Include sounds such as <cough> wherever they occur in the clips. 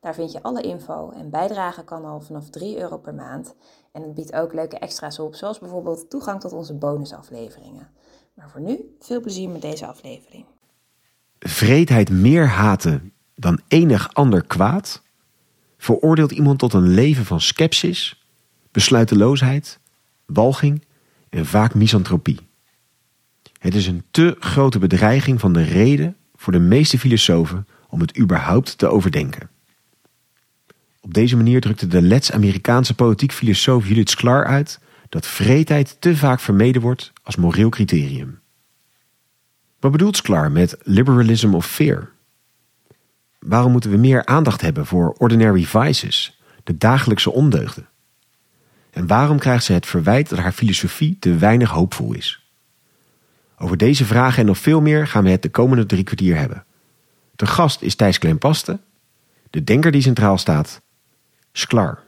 Daar vind je alle info en bijdragen kan al vanaf 3 euro per maand. En het biedt ook leuke extra's op, zoals bijvoorbeeld toegang tot onze bonusafleveringen. Maar voor nu, veel plezier met deze aflevering. Vreedheid meer haten dan enig ander kwaad veroordeelt iemand tot een leven van skepsis, besluiteloosheid, walging en vaak misantropie. Het is een te grote bedreiging van de reden voor de meeste filosofen om het überhaupt te overdenken. Op deze manier drukte de Lets-Amerikaanse politiek filosoof Judith Sklar uit dat vreedheid te vaak vermeden wordt als moreel criterium. Wat bedoelt Sklar met liberalism of fear? Waarom moeten we meer aandacht hebben voor ordinary vices, de dagelijkse ondeugden? En waarom krijgt ze het verwijt dat haar filosofie te weinig hoopvol is? Over deze vragen en nog veel meer gaan we het de komende drie kwartier hebben. De gast is Thijs Klempaste, de denker die centraal staat, Sklar.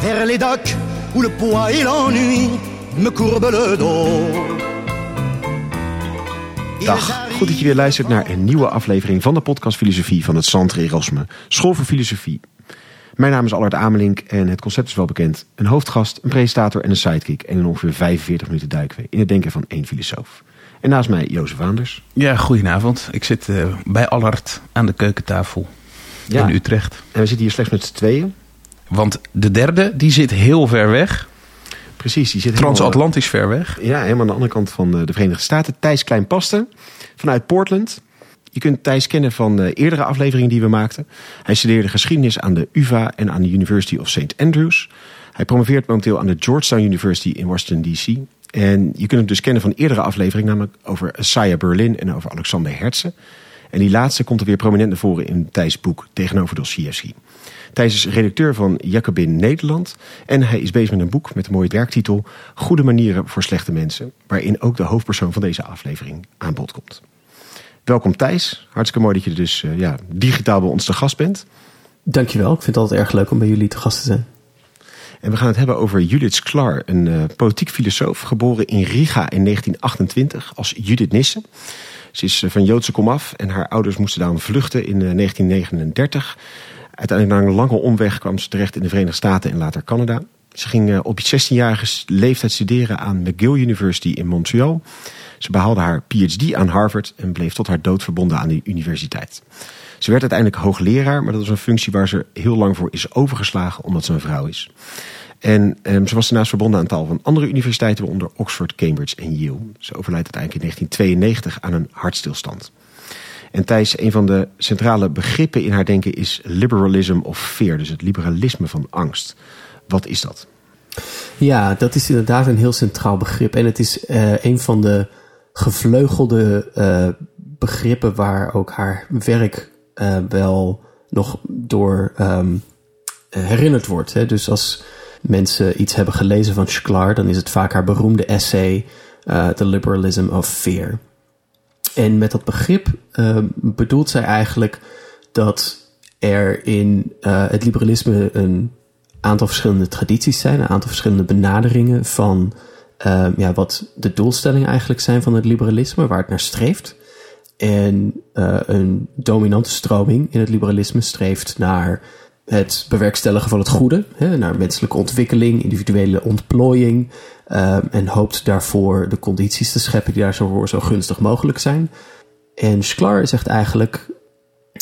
Vers les docks où le poids et l'ennui me courbent le dos. Dag, goed dat je weer luistert naar een nieuwe aflevering van de podcast Filosofie van het Centre Erasme, School voor Filosofie. Mijn naam is Allard Amelink en het concept is wel bekend. Een hoofdgast, een presentator en een sidekick. En in ongeveer 45 minuten duiken we in het denken van één filosoof. En naast mij Jozef Aanders. Ja, goedenavond. Ik zit uh, bij Allard aan de keukentafel Ja. in Utrecht. En we zitten hier slechts met z'n tweeën. Want de derde, die zit heel ver weg. Precies, die zit helemaal- Transatlantisch ver weg. Ja, helemaal aan de andere kant van eh, de Verenigde Staten. Thijs Kleinpaste vanuit Portland. Je kunt Thijs kennen van de eerdere afleveringen die we maakten. Hij studeerde geschiedenis aan de UvA en aan de University of St. Andrews. Hij promoveert momenteel aan de Georgetown University in Washington DC. En je kunt hem dus kennen van eerdere afleveringen, namelijk over Isaiah Berlin en over Alexander Herzen. En die laatste komt er weer prominent naar voren in Thijs' boek Tegenover Dostoevsky. Thijs is redacteur van Jacobin Nederland. En hij is bezig met een boek met een mooie werktitel Goede manieren voor slechte mensen. Waarin ook de hoofdpersoon van deze aflevering aan bod komt. Welkom Thijs. Hartstikke mooi dat je dus eh, ja, digitaal bij ons te gast bent. Dankjewel. Ik vind het altijd erg leuk om bij jullie te gast te zijn. En we gaan het hebben over Judith Sklar, een eh, politiek filosoof, geboren in Riga in 1928 als Judith Nissen. Ze is eh, van Joodse komaf en haar ouders moesten daarom vluchten in eh, 1939. Uiteindelijk na een lange omweg kwam ze terecht in de Verenigde Staten en later Canada. Ze ging eh, op 16-jarige leeftijd studeren aan McGill University in Montreal. Ze behaalde haar PhD aan Harvard en bleef tot haar dood verbonden aan die universiteit. Ze werd uiteindelijk hoogleraar, maar dat was een functie waar ze heel lang voor is overgeslagen omdat ze een vrouw is. En ehm, ze was daarnaast verbonden aan tal van andere universiteiten, waaronder Oxford, Cambridge en Yale. Ze overlijdt uiteindelijk in 1992 aan een hartstilstand. En Thijs, een van de centrale begrippen in haar denken is liberalism of fear, dus het liberalisme van angst. Wat is dat? Ja, dat is inderdaad een heel centraal begrip. En het is eh, een van de gevleugelde eh, begrippen waar ook haar werk eh, wel nog door ehm, eh, herinnerd wordt. Hè? Dus als mensen iets hebben gelezen van Sklar, dan is het vaak haar beroemde essay eh, The Liberalism of Fear. En met dat begrip ehm, bedoelt zij eigenlijk dat er in het liberalisme een aantal verschillende tradities zijn, een aantal verschillende benaderingen van ehm, ja, wat de doelstellingen eigenlijk zijn van het liberalisme, waar het naar streeft. En eh, een dominante stroming in het liberalisme streeft naar het bewerkstelligen van het goede, hè, naar menselijke ontwikkeling, individuele ontplooiing, ehm, en hoopt daarvoor de condities te scheppen die daarvoor zo gunstig mogelijk zijn. En Sklar zegt eigenlijk,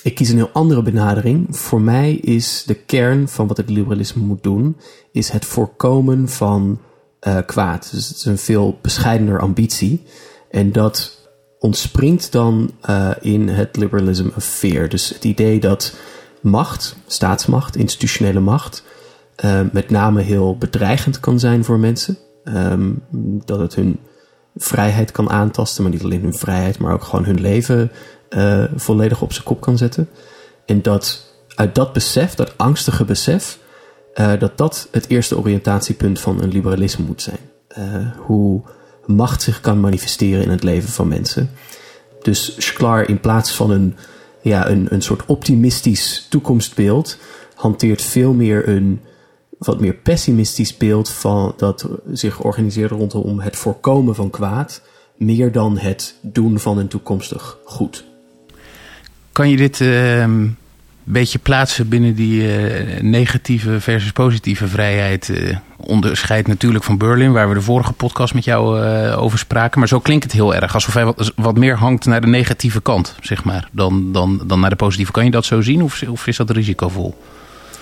ik kies een heel andere benadering. Voor mij is de kern van wat het liberalisme moet doen, is het voorkomen van eh, kwaad. Dus het is een veel bescheidener ambitie. En dat ontspringt dan eh, in het liberalism of fear. Dus het idee dat macht, staatsmacht, institutionele macht, eh, met name heel bedreigend kan zijn voor mensen. Ehm, dat het hun vrijheid kan aantasten, maar niet alleen hun vrijheid, maar ook gewoon hun leven eh, volledig op zijn kop kan zetten. En dat uit dat besef, dat angstige besef, dat dat het eerste oriëntatiepunt van een liberalisme moet zijn. Hoe macht zich kan manifesteren in het leven van mensen. Dus Sklar in plaats van een, ja, een, een soort optimistisch toekomstbeeld, hanteert veel meer een wat meer pessimistisch beeld van dat zich organiseert rondom het voorkomen van kwaad, meer dan het doen van een toekomstig goed. Kan je dit een beetje plaatsen binnen die uh, negatieve versus positieve vrijheid? Uh, onderscheid natuurlijk van Berlin, waar we de vorige podcast met jou uh, over spraken. Maar zo klinkt het heel erg, alsof hij wat, meer hangt naar de negatieve kant, zeg maar, dan, dan, dan naar de positieve. Kan je dat zo zien of, of is dat risicovol?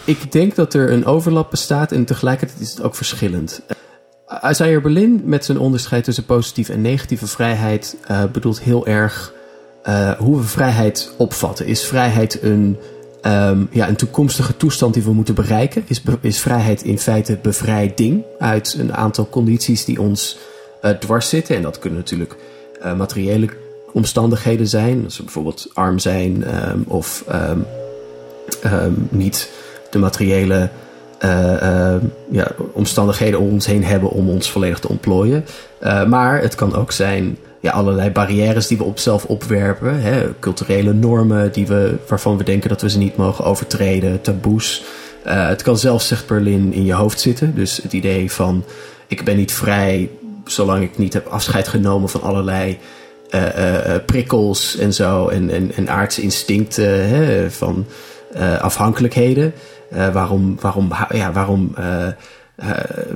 Ik denk dat er een overlap bestaat en tegelijkertijd is het ook verschillend. Isaiah Berlin met zijn onderscheid tussen positieve en negatieve vrijheid bedoelt heel erg hoe we vrijheid opvatten. Is vrijheid een, um, ja, een toekomstige toestand die we moeten bereiken? Is, is vrijheid in feite bevrijding uit een aantal condities die ons uh, dwars zitten? En dat kunnen natuurlijk materiële omstandigheden zijn, als we bijvoorbeeld arm zijn um, of um, niet de materiële uh, ja, omstandigheden om ons heen hebben om ons volledig te ontplooien. Maar het kan ook zijn ja, allerlei barrières die we op zelf opwerpen. Hè, culturele normen die we, waarvan we denken dat we ze niet mogen overtreden, taboes. het kan zelfs, zegt Berlin, in je hoofd zitten. Dus het idee van ik ben niet vrij zolang ik niet heb afscheid genomen van allerlei prikkels en zo. En, en, aardse instincten hè, van afhankelijkheden. Waarom waarom, ja, waarom uh,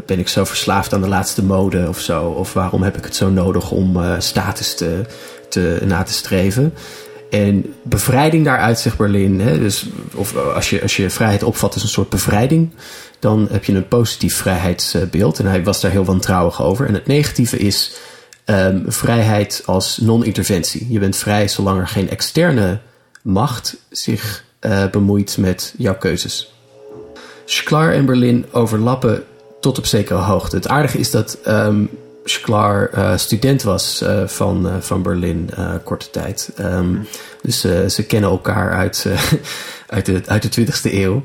ben ik zo verslaafd aan de laatste mode of zo? Of waarom heb ik het zo nodig om status te, te, na te streven? En bevrijding daaruit, zegt Berlin. Hè, dus of als je, als je vrijheid opvat als een soort bevrijding, dan heb je een positief vrijheidsbeeld. En hij was daar heel wantrouwig over. En het negatieve is um, vrijheid als non-interventie. Je bent vrij zolang er geen externe macht zich bemoeit met jouw keuzes. Schklar en Berlin overlappen tot op zekere hoogte. Het aardige is dat um, Schklar uh, student was uh, van, uh, van Berlin korte tijd. Um, dus ze kennen elkaar uit, <laughs> uit, de, uit de 20e eeuw.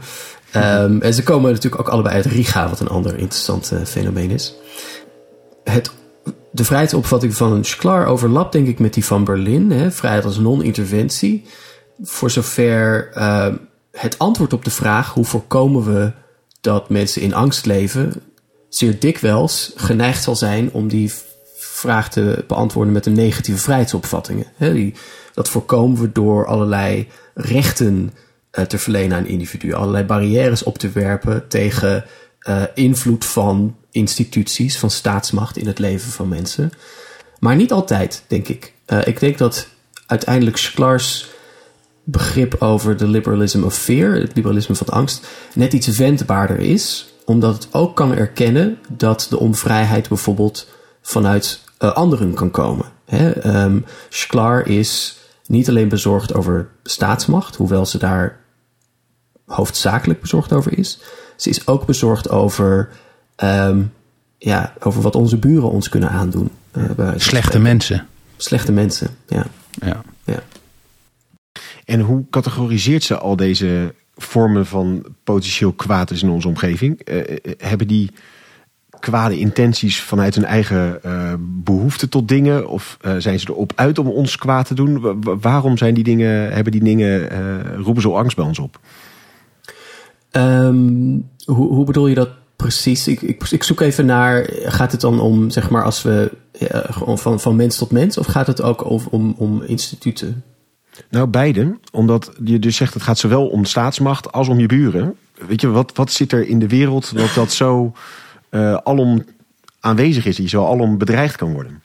Um, en ze komen natuurlijk ook allebei uit Riga, wat een ander interessant fenomeen is. Het, de vrijheidsopvatting van Schklar overlapt denk ik met die van Berlin. Hè, vrijheid als non-interventie. Voor zover het antwoord op de vraag hoe voorkomen we dat mensen in angst leven, zeer dikwijls geneigd zal zijn om die vraag te beantwoorden met een negatieve vrijheidsopvattingen. die, dat voorkomen we door allerlei rechten uh, te verlenen aan individuen, allerlei barrières op te werpen tegen uh, invloed van instituties, van staatsmacht in het leven van mensen. Maar niet altijd, denk ik. Uh, ik denk dat uiteindelijk Sklars begrip over de liberalism of fear, het liberalisme van angst, net iets wendbaarder is, omdat het ook kan erkennen dat de onvrijheid bijvoorbeeld vanuit uh, anderen kan komen. Hè? Um, Schklar is niet alleen bezorgd over staatsmacht, hoewel ze daar hoofdzakelijk bezorgd over is. Ze is ook bezorgd over, um, ja, over wat onze buren ons kunnen aandoen. Uh, Slechte mensen. Slechte mensen, ja. ja. ja. En hoe categoriseert ze al deze vormen van potentieel kwaad in onze omgeving? Uh, hebben die kwade intenties vanuit hun eigen uh, behoefte tot dingen? Of zijn ze erop uit om ons kwaad te doen? waarom zijn die dingen, hebben die dingen, roepen zo angst bij ons op? Um, hoe, hoe bedoel je dat precies? Ik, ik, zoek even naar, gaat het dan om, zeg maar, als we van, van mens tot mens? Of gaat het ook om, om instituten? Nou, beide. Omdat je dus zegt, het gaat zowel om staatsmacht als om je buren. Weet je, wat, wat zit er in de wereld dat dat zo uh, alom aanwezig is, die zo alom bedreigd kan worden?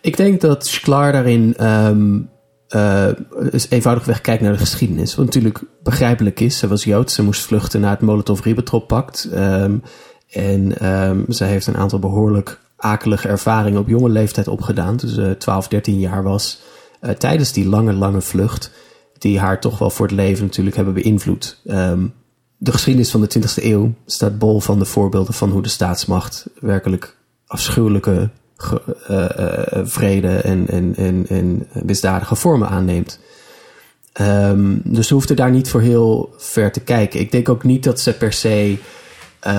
Ik denk dat Sklar daarin um, uh, eenvoudigweg kijkt naar de geschiedenis. Wat natuurlijk begrijpelijk is. Ze was Jood, ze moest vluchten naar het Molotov-Ribbentrop-pact. Um, en um, zij heeft een aantal behoorlijk akelige ervaringen op jonge leeftijd opgedaan. Toen ze 12, 13 jaar was. Uh, tijdens die lange, lange vlucht, die haar toch wel voor het leven natuurlijk hebben beïnvloed. Um, de geschiedenis van de 20e eeuw staat bol van de voorbeelden van hoe de staatsmacht werkelijk afschuwelijke uh, uh, vrede en, en, en, en misdadige vormen aanneemt. Ehm, dus ze hoefde daar niet voor heel ver te kijken. Ik denk ook niet dat ze per se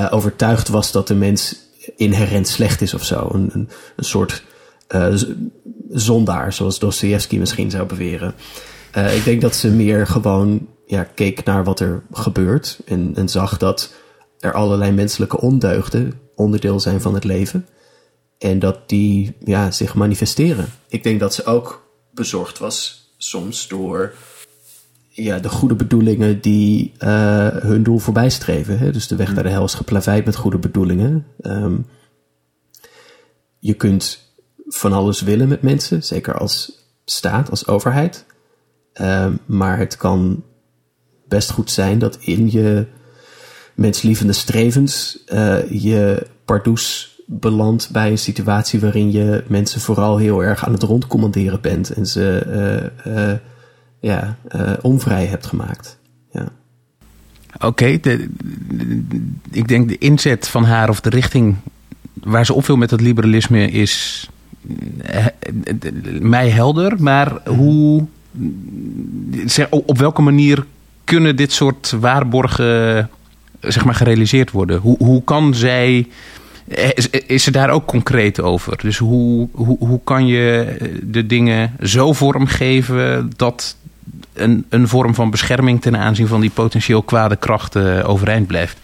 overtuigd was dat de mens inherent slecht is of zo. Een, een, soort zondaar, zoals Dostoevsky misschien zou beweren. Uh, ik denk dat ze meer gewoon ja, keek naar wat er gebeurt en, en zag dat er allerlei menselijke ondeugden onderdeel zijn van het leven. En dat die ja, zich manifesteren. Ik denk dat ze ook bezorgd was soms door ja, de goede bedoelingen die uh, hun doel voorbij streven. Hè? Dus de weg naar de hel is geplaveid met goede bedoelingen. Um, je kunt van alles willen met mensen, zeker als staat, als overheid. Um, maar het kan best goed zijn dat in je menslievende strevens uh, je pardoes belandt bij een situatie waarin je mensen vooral heel erg aan het rondcommanderen bent en ze uh, uh, ja, onvrij hebt gemaakt. Ja. Oké, ik denk de inzet van haar of de richting waar ze op wil met het liberalisme is mij helder, maar hoe, zeg, op welke manier kunnen dit soort waarborgen zeg maar, gerealiseerd worden? Hoe, hoe kan zij. Is, is ze daar ook concreet over? Dus hoe, hoe, hoe kan je de dingen zo vormgeven dat een, een vorm van bescherming ten aanzien van die potentieel kwade krachten overeind blijft?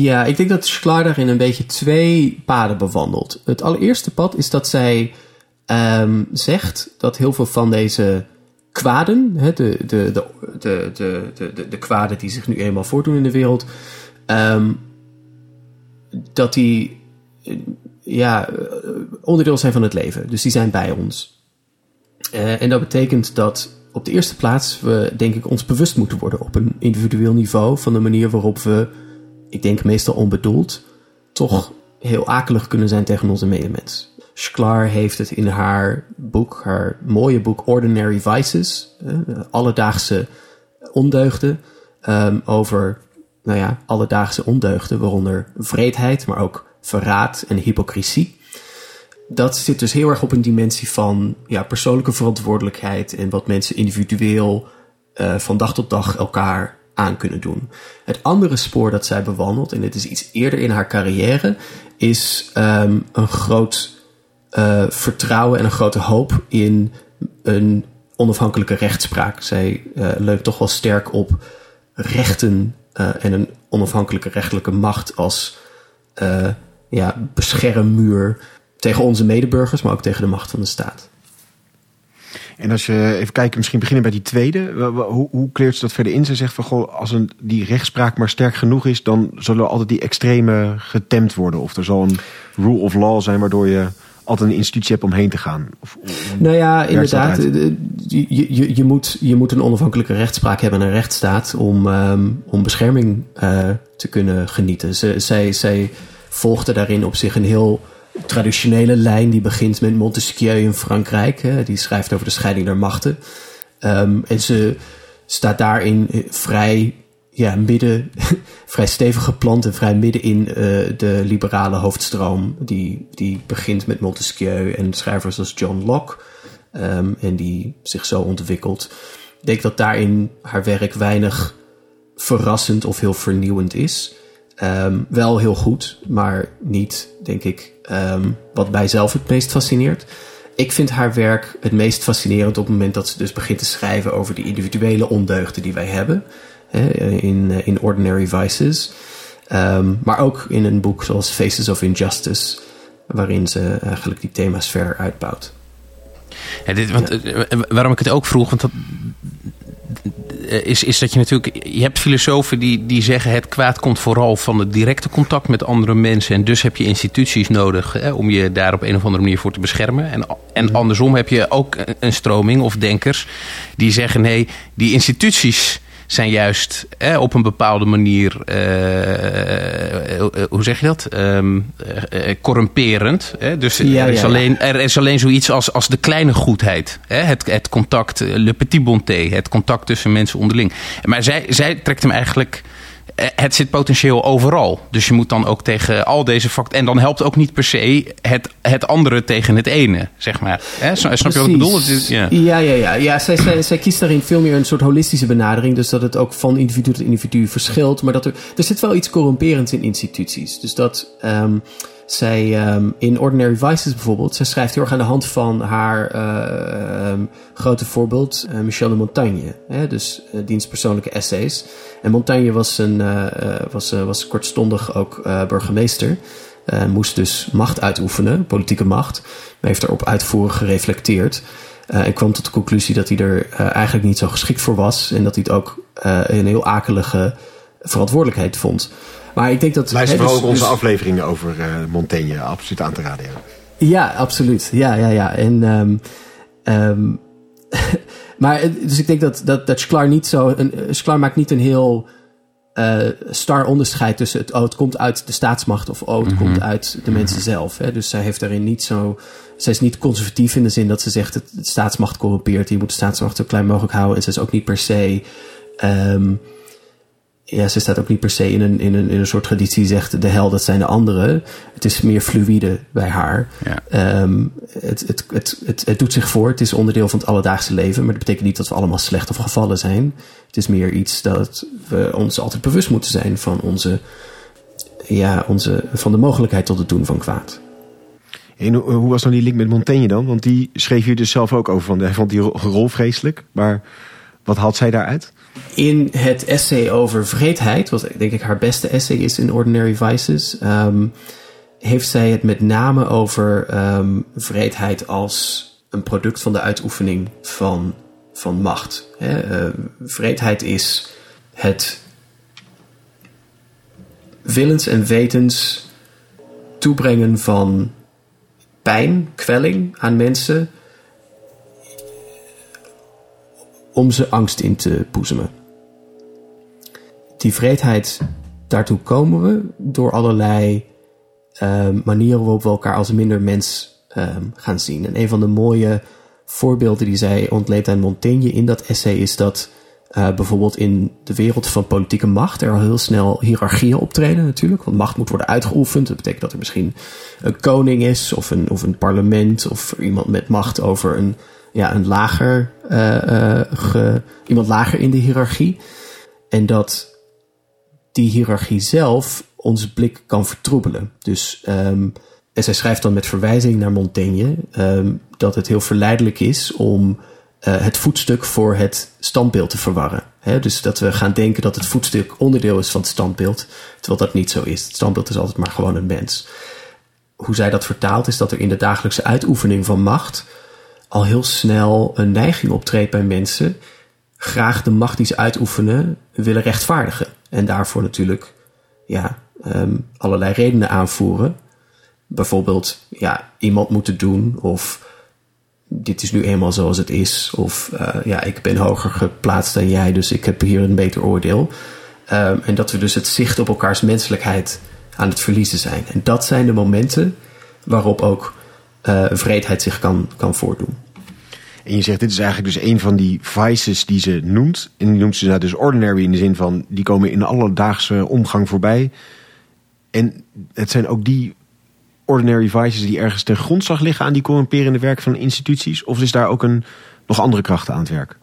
Ja, ik denk dat Schlar daarin een beetje twee paden bewandelt. Het allereerste pad is dat zij um, zegt dat heel veel van deze kwaden, hè, de, de, de, de, de, de, de kwaden die zich nu eenmaal voordoen in de wereld, um, dat die ja, onderdeel zijn van het leven. Dus die zijn bij ons. Uh, en dat betekent dat op de eerste plaats we, denk ik, ons bewust moeten worden op een individueel niveau van de manier waarop we, ik denk meestal onbedoeld, toch heel akelig kunnen zijn tegen onze medemens. Sklar heeft het in haar boek, haar mooie boek Ordinary Vices, alledaagse ondeugden, um, over nou ja, alledaagse ondeugden, waaronder vreedheid, maar ook verraad en hypocrisie. Dat zit dus heel erg op een dimensie van ja, persoonlijke verantwoordelijkheid en wat mensen individueel uh, van dag tot dag elkaar aan kunnen doen. Het andere spoor dat zij bewandelt, en dit is iets eerder in haar carrière, is um, een groot uh, vertrouwen en een grote hoop in een onafhankelijke rechtspraak. Zij uh, leunt toch wel sterk op rechten uh, en een onafhankelijke rechtelijke macht als ja, beschermmuur tegen onze medeburgers, maar ook tegen de macht van de staat. En als je even kijkt, misschien beginnen bij die tweede. Hoe, hoe kleurt ze dat verder in? Ze zegt van goh, als een, die rechtspraak maar sterk genoeg is, dan zullen altijd die extreme getemd worden. Of er zal een rule of law zijn waardoor je altijd een institutie hebt om heen te gaan? Of, nou ja, inderdaad. Je, je, je, moet, je moet een onafhankelijke rechtspraak hebben en een rechtsstaat om, um, om bescherming uh, te kunnen genieten. Ze, zij, zij volgde daarin op zich een heel traditionele lijn die begint met Montesquieu in Frankrijk. Hè, die schrijft over de scheiding der machten. Um, en ze staat daarin vrij ja, midden, <laughs> vrij stevig geplant en vrij midden in uh, de liberale hoofdstroom. Die, die begint met Montesquieu en schrijvers als John Locke. Um, en die zich zo ontwikkelt. Ik denk dat daarin haar werk weinig verrassend of heel vernieuwend is. Um, wel heel goed, maar niet, denk ik, um, wat mij zelf het meest fascineert. Ik vind haar werk het meest fascinerend op het moment dat ze dus begint te schrijven over de individuele ondeugden die wij hebben in, eh, in Ordinary Vices. Um, maar ook in een boek zoals Faces of Injustice, waarin ze eigenlijk die thema's verder uitbouwt. Ja, dit, want, ja. Eh, waarom ik het ook vroeg, want dat, is, is dat je natuurlijk. Je hebt filosofen die, die zeggen het kwaad komt vooral van het directe contact met andere mensen. En dus heb je instituties nodig hè, om je daar op een of andere manier voor te beschermen. En, en mhm. andersom heb je ook een stroming of denkers die zeggen: nee, die instituties zijn juist eh, op een bepaalde manier, uh, hoe zeg je dat? Um, corrumperend. Dus ja, er, is ja, alleen, er is alleen zoiets als, als de kleine goedheid. Het, het contact, le petit bonté, het contact tussen mensen onderling. Maar zij, zij trekt hem eigenlijk eh, het zit potentieel overal. Dus je moet dan ook tegen al deze factoren. En dan helpt ook niet per se het, het andere tegen het ene, zeg maar. Hè? Snap je wat ik bedoel? Is, ja. Ja, ja, ja. ja zij, zij, zij kiest daarin veel meer een soort holistische benadering. Dus dat het ook van individu tot individu verschilt. Maar dat er, er zit wel iets corrumperends in instituties. Dus dat ehm, zij ehm, in Ordinary Vices bijvoorbeeld, zij schrijft heel erg aan de hand van haar eh, ehm, grote voorbeeld, eh, Michel de Montaigne. Hè, dus uh, diens persoonlijke essays. En Montaigne was, een, was, was kortstondig ook burgemeester. moest dus macht uitoefenen, politieke macht. Maar heeft erop uitvoerig gereflecteerd. en kwam tot de conclusie dat hij er eigenlijk niet zo geschikt voor was. En dat hij het ook een heel akelige verantwoordelijkheid vond. Maar ik denk dat. Luister vooral dus- ook onze dus- afleveringen over uh, Montaigne. Absoluut aan te raden. Ja, ja absoluut. Ja, ja, ja. En. Um, um, <laughs> maar dus ik denk dat, dat, dat Sklar niet zo. Een, Sklar maakt niet een heel. Uh, star onderscheid tussen het, oh, het komt uit de staatsmacht of oh, het mm -hmm. komt uit de mensen zelf. Hè? Dus zij heeft daarin niet zo. Zij is niet conservatief in de zin dat ze zegt: het, het staatsmacht corrumpeert. Je moet de staatsmacht zo klein mogelijk houden. En ze is ook niet per se. Um, ja, ze staat ook niet per se in een, in een, in een soort traditie die zegt de hel, dat zijn de anderen. Het is meer fluïde bij haar. Ja. Um, het, het, het, het, het doet zich voor, het is onderdeel van het alledaagse leven, maar dat betekent niet dat we allemaal slecht of gevallen zijn. Het is meer iets dat we ons altijd bewust moeten zijn van onze, ja, onze, van de mogelijkheid tot het doen van kwaad. En hoe was dan die link met Montaigne dan? Want die schreef je dus zelf ook over, van hij vond die rol vreselijk. Maar wat haalt zij daaruit? In het essay over vreedheid, wat denk ik haar beste essay is in Ordinary Vices, um, heeft zij het met name over um, als een product van de uitoefening van, van macht. Hè? Vreedheid is het willens en wetens toebrengen van pijn, kwelling aan mensen om ze angst in te boezemen. Die vreedheid, daartoe komen we door allerlei uh, manieren waarop we elkaar als minder mens uh, gaan zien. En een van de mooie voorbeelden die zij ontleedt aan Montaigne in dat essay is dat uh, bijvoorbeeld in de wereld van politieke macht er al heel snel hiërarchieën optreden natuurlijk. Want macht moet worden uitgeoefend. Dat betekent dat er misschien een koning is of een, of een parlement of iemand met macht over een ja, een lager, uh, ge, iemand lager in de hiërarchie. En dat die hiërarchie zelf onze blik kan vertroebelen. Dus, um, en zij schrijft dan met verwijzing naar Montaigne um, dat het heel verleidelijk is om uh, het voetstuk voor het standbeeld te verwarren. Dus dat we gaan denken dat het voetstuk onderdeel is van het standbeeld, terwijl dat niet zo is. Het standbeeld is altijd maar gewoon een mens. Hoe zij dat vertaalt is dat er in de dagelijkse uitoefening van macht al heel snel een neiging optreedt bij mensen graag de macht die ze uitoefenen willen rechtvaardigen. En daarvoor natuurlijk ja, um, allerlei redenen aanvoeren. Bijvoorbeeld, ja, iemand moeten doen of dit is nu eenmaal zoals het is. Of uh, ja, ik ben hoger geplaatst dan jij, dus ik heb hier een beter oordeel. Um, en dat we dus het zicht op elkaars menselijkheid aan het verliezen zijn. En dat zijn de momenten waarop ook vreedheid zich kan, kan voordoen. En je zegt, dit is eigenlijk dus een van die vices die ze noemt. En noemt ze nou dus ordinary in de zin van, die komen in alledaagse omgang voorbij. En het zijn ook die ordinary vices die ergens ten grondslag liggen aan die corrumperende werk van instituties? Of is daar ook een, nog andere krachten aan het werk?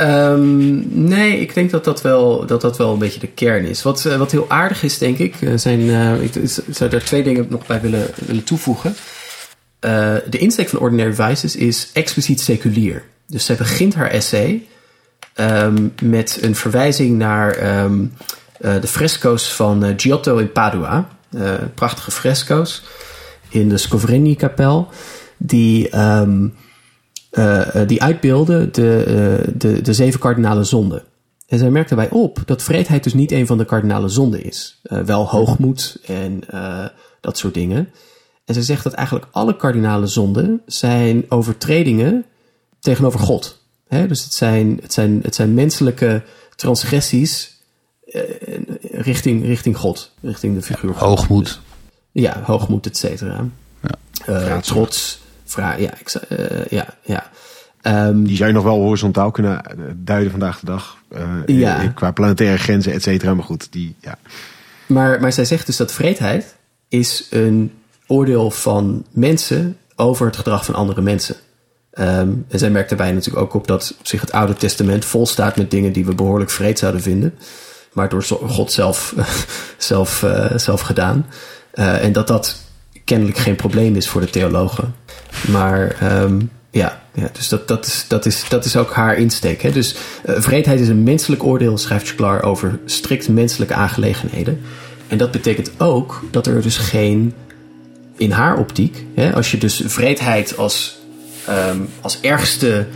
Um, nee, ik denk dat dat, wel, dat dat wel een beetje de kern is. Wat, uh, wat heel aardig is, denk ik, zijn, uh, ik zou daar twee dingen nog bij willen, willen toevoegen. De insteek van Ordinary Vices is expliciet seculier. Dus zij begint haar essay um, met een verwijzing naar um, de fresco's van Giotto in Padua. prachtige fresco's in de Scovrini-kapel. Die... Uh, die uitbeelden de, uh, de, de zeven kardinale zonden. En zij merkt daarbij op dat vreedheid dus niet een van de kardinale zonden is. Uh, wel hoogmoed en dat soort dingen. En zij zegt dat eigenlijk alle kardinale zonden zijn overtredingen tegenover God. Hè? Dus het zijn, het, zijn, het zijn menselijke transgressies richting, richting God, richting de figuur God. Hoogmoed. Ja, hoogmoed, et cetera. Ja. trots. Vraag, ja, ik, uh, ja, ja. Ehm, Die zou je nog wel horizontaal kunnen eh, duiden vandaag de dag. eh, Ja. eh, Qua planetaire grenzen, et cetera. Maar goed, die, ja. Maar, maar zij zegt dus dat vreedheid is een oordeel van mensen over het gedrag van andere mensen. Ehm, en zij merkt daarbij natuurlijk ook op dat op zich het Oude Testament vol staat met dingen die we behoorlijk vreed zouden vinden. Maar door God zelf, <laughs> zelf, eh, zelf gedaan. Eh, en dat dat kennelijk geen probleem is voor de theologen. Maar ehm, ja, ja, dus dat, dat, is, dat, is, dat is ook haar insteek. Hè? Dus vreedheid is een menselijk oordeel, schrijft Schklar, over strikt menselijke aangelegenheden. En dat betekent ook dat er dus geen, in haar optiek, hè, als je dus vreedheid als, ehm, als ergste,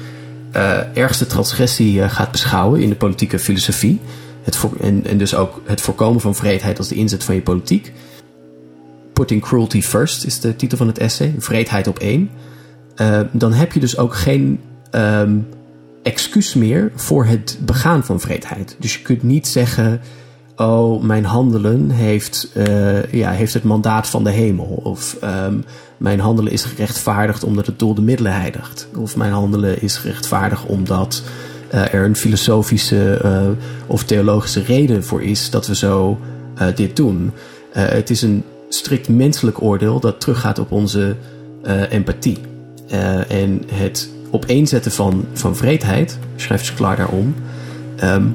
eh, ergste transgressie eh, gaat beschouwen in de politieke filosofie, het en dus ook het voorkomen van vreedheid als de inzet van je politiek. Putting Cruelty First is de titel van het essay, vreedheid op één. Eh, dan heb je dus ook geen ehm, excuus meer voor het begaan van vreedheid. Dus je kunt niet zeggen: Oh, mijn handelen heeft, eh, ja, heeft het mandaat van de hemel. Of ehm, mijn handelen is gerechtvaardigd omdat het doel de middelen heiligt. Of mijn handelen is gerechtvaardigd omdat eh, er een filosofische of theologische reden voor is dat we zo dit doen. Het is een strikt menselijk oordeel dat teruggaat op onze eh, empathie. Eh, en het opeenzetten van, van vreedheid, schrijft klaar daarom, ehm,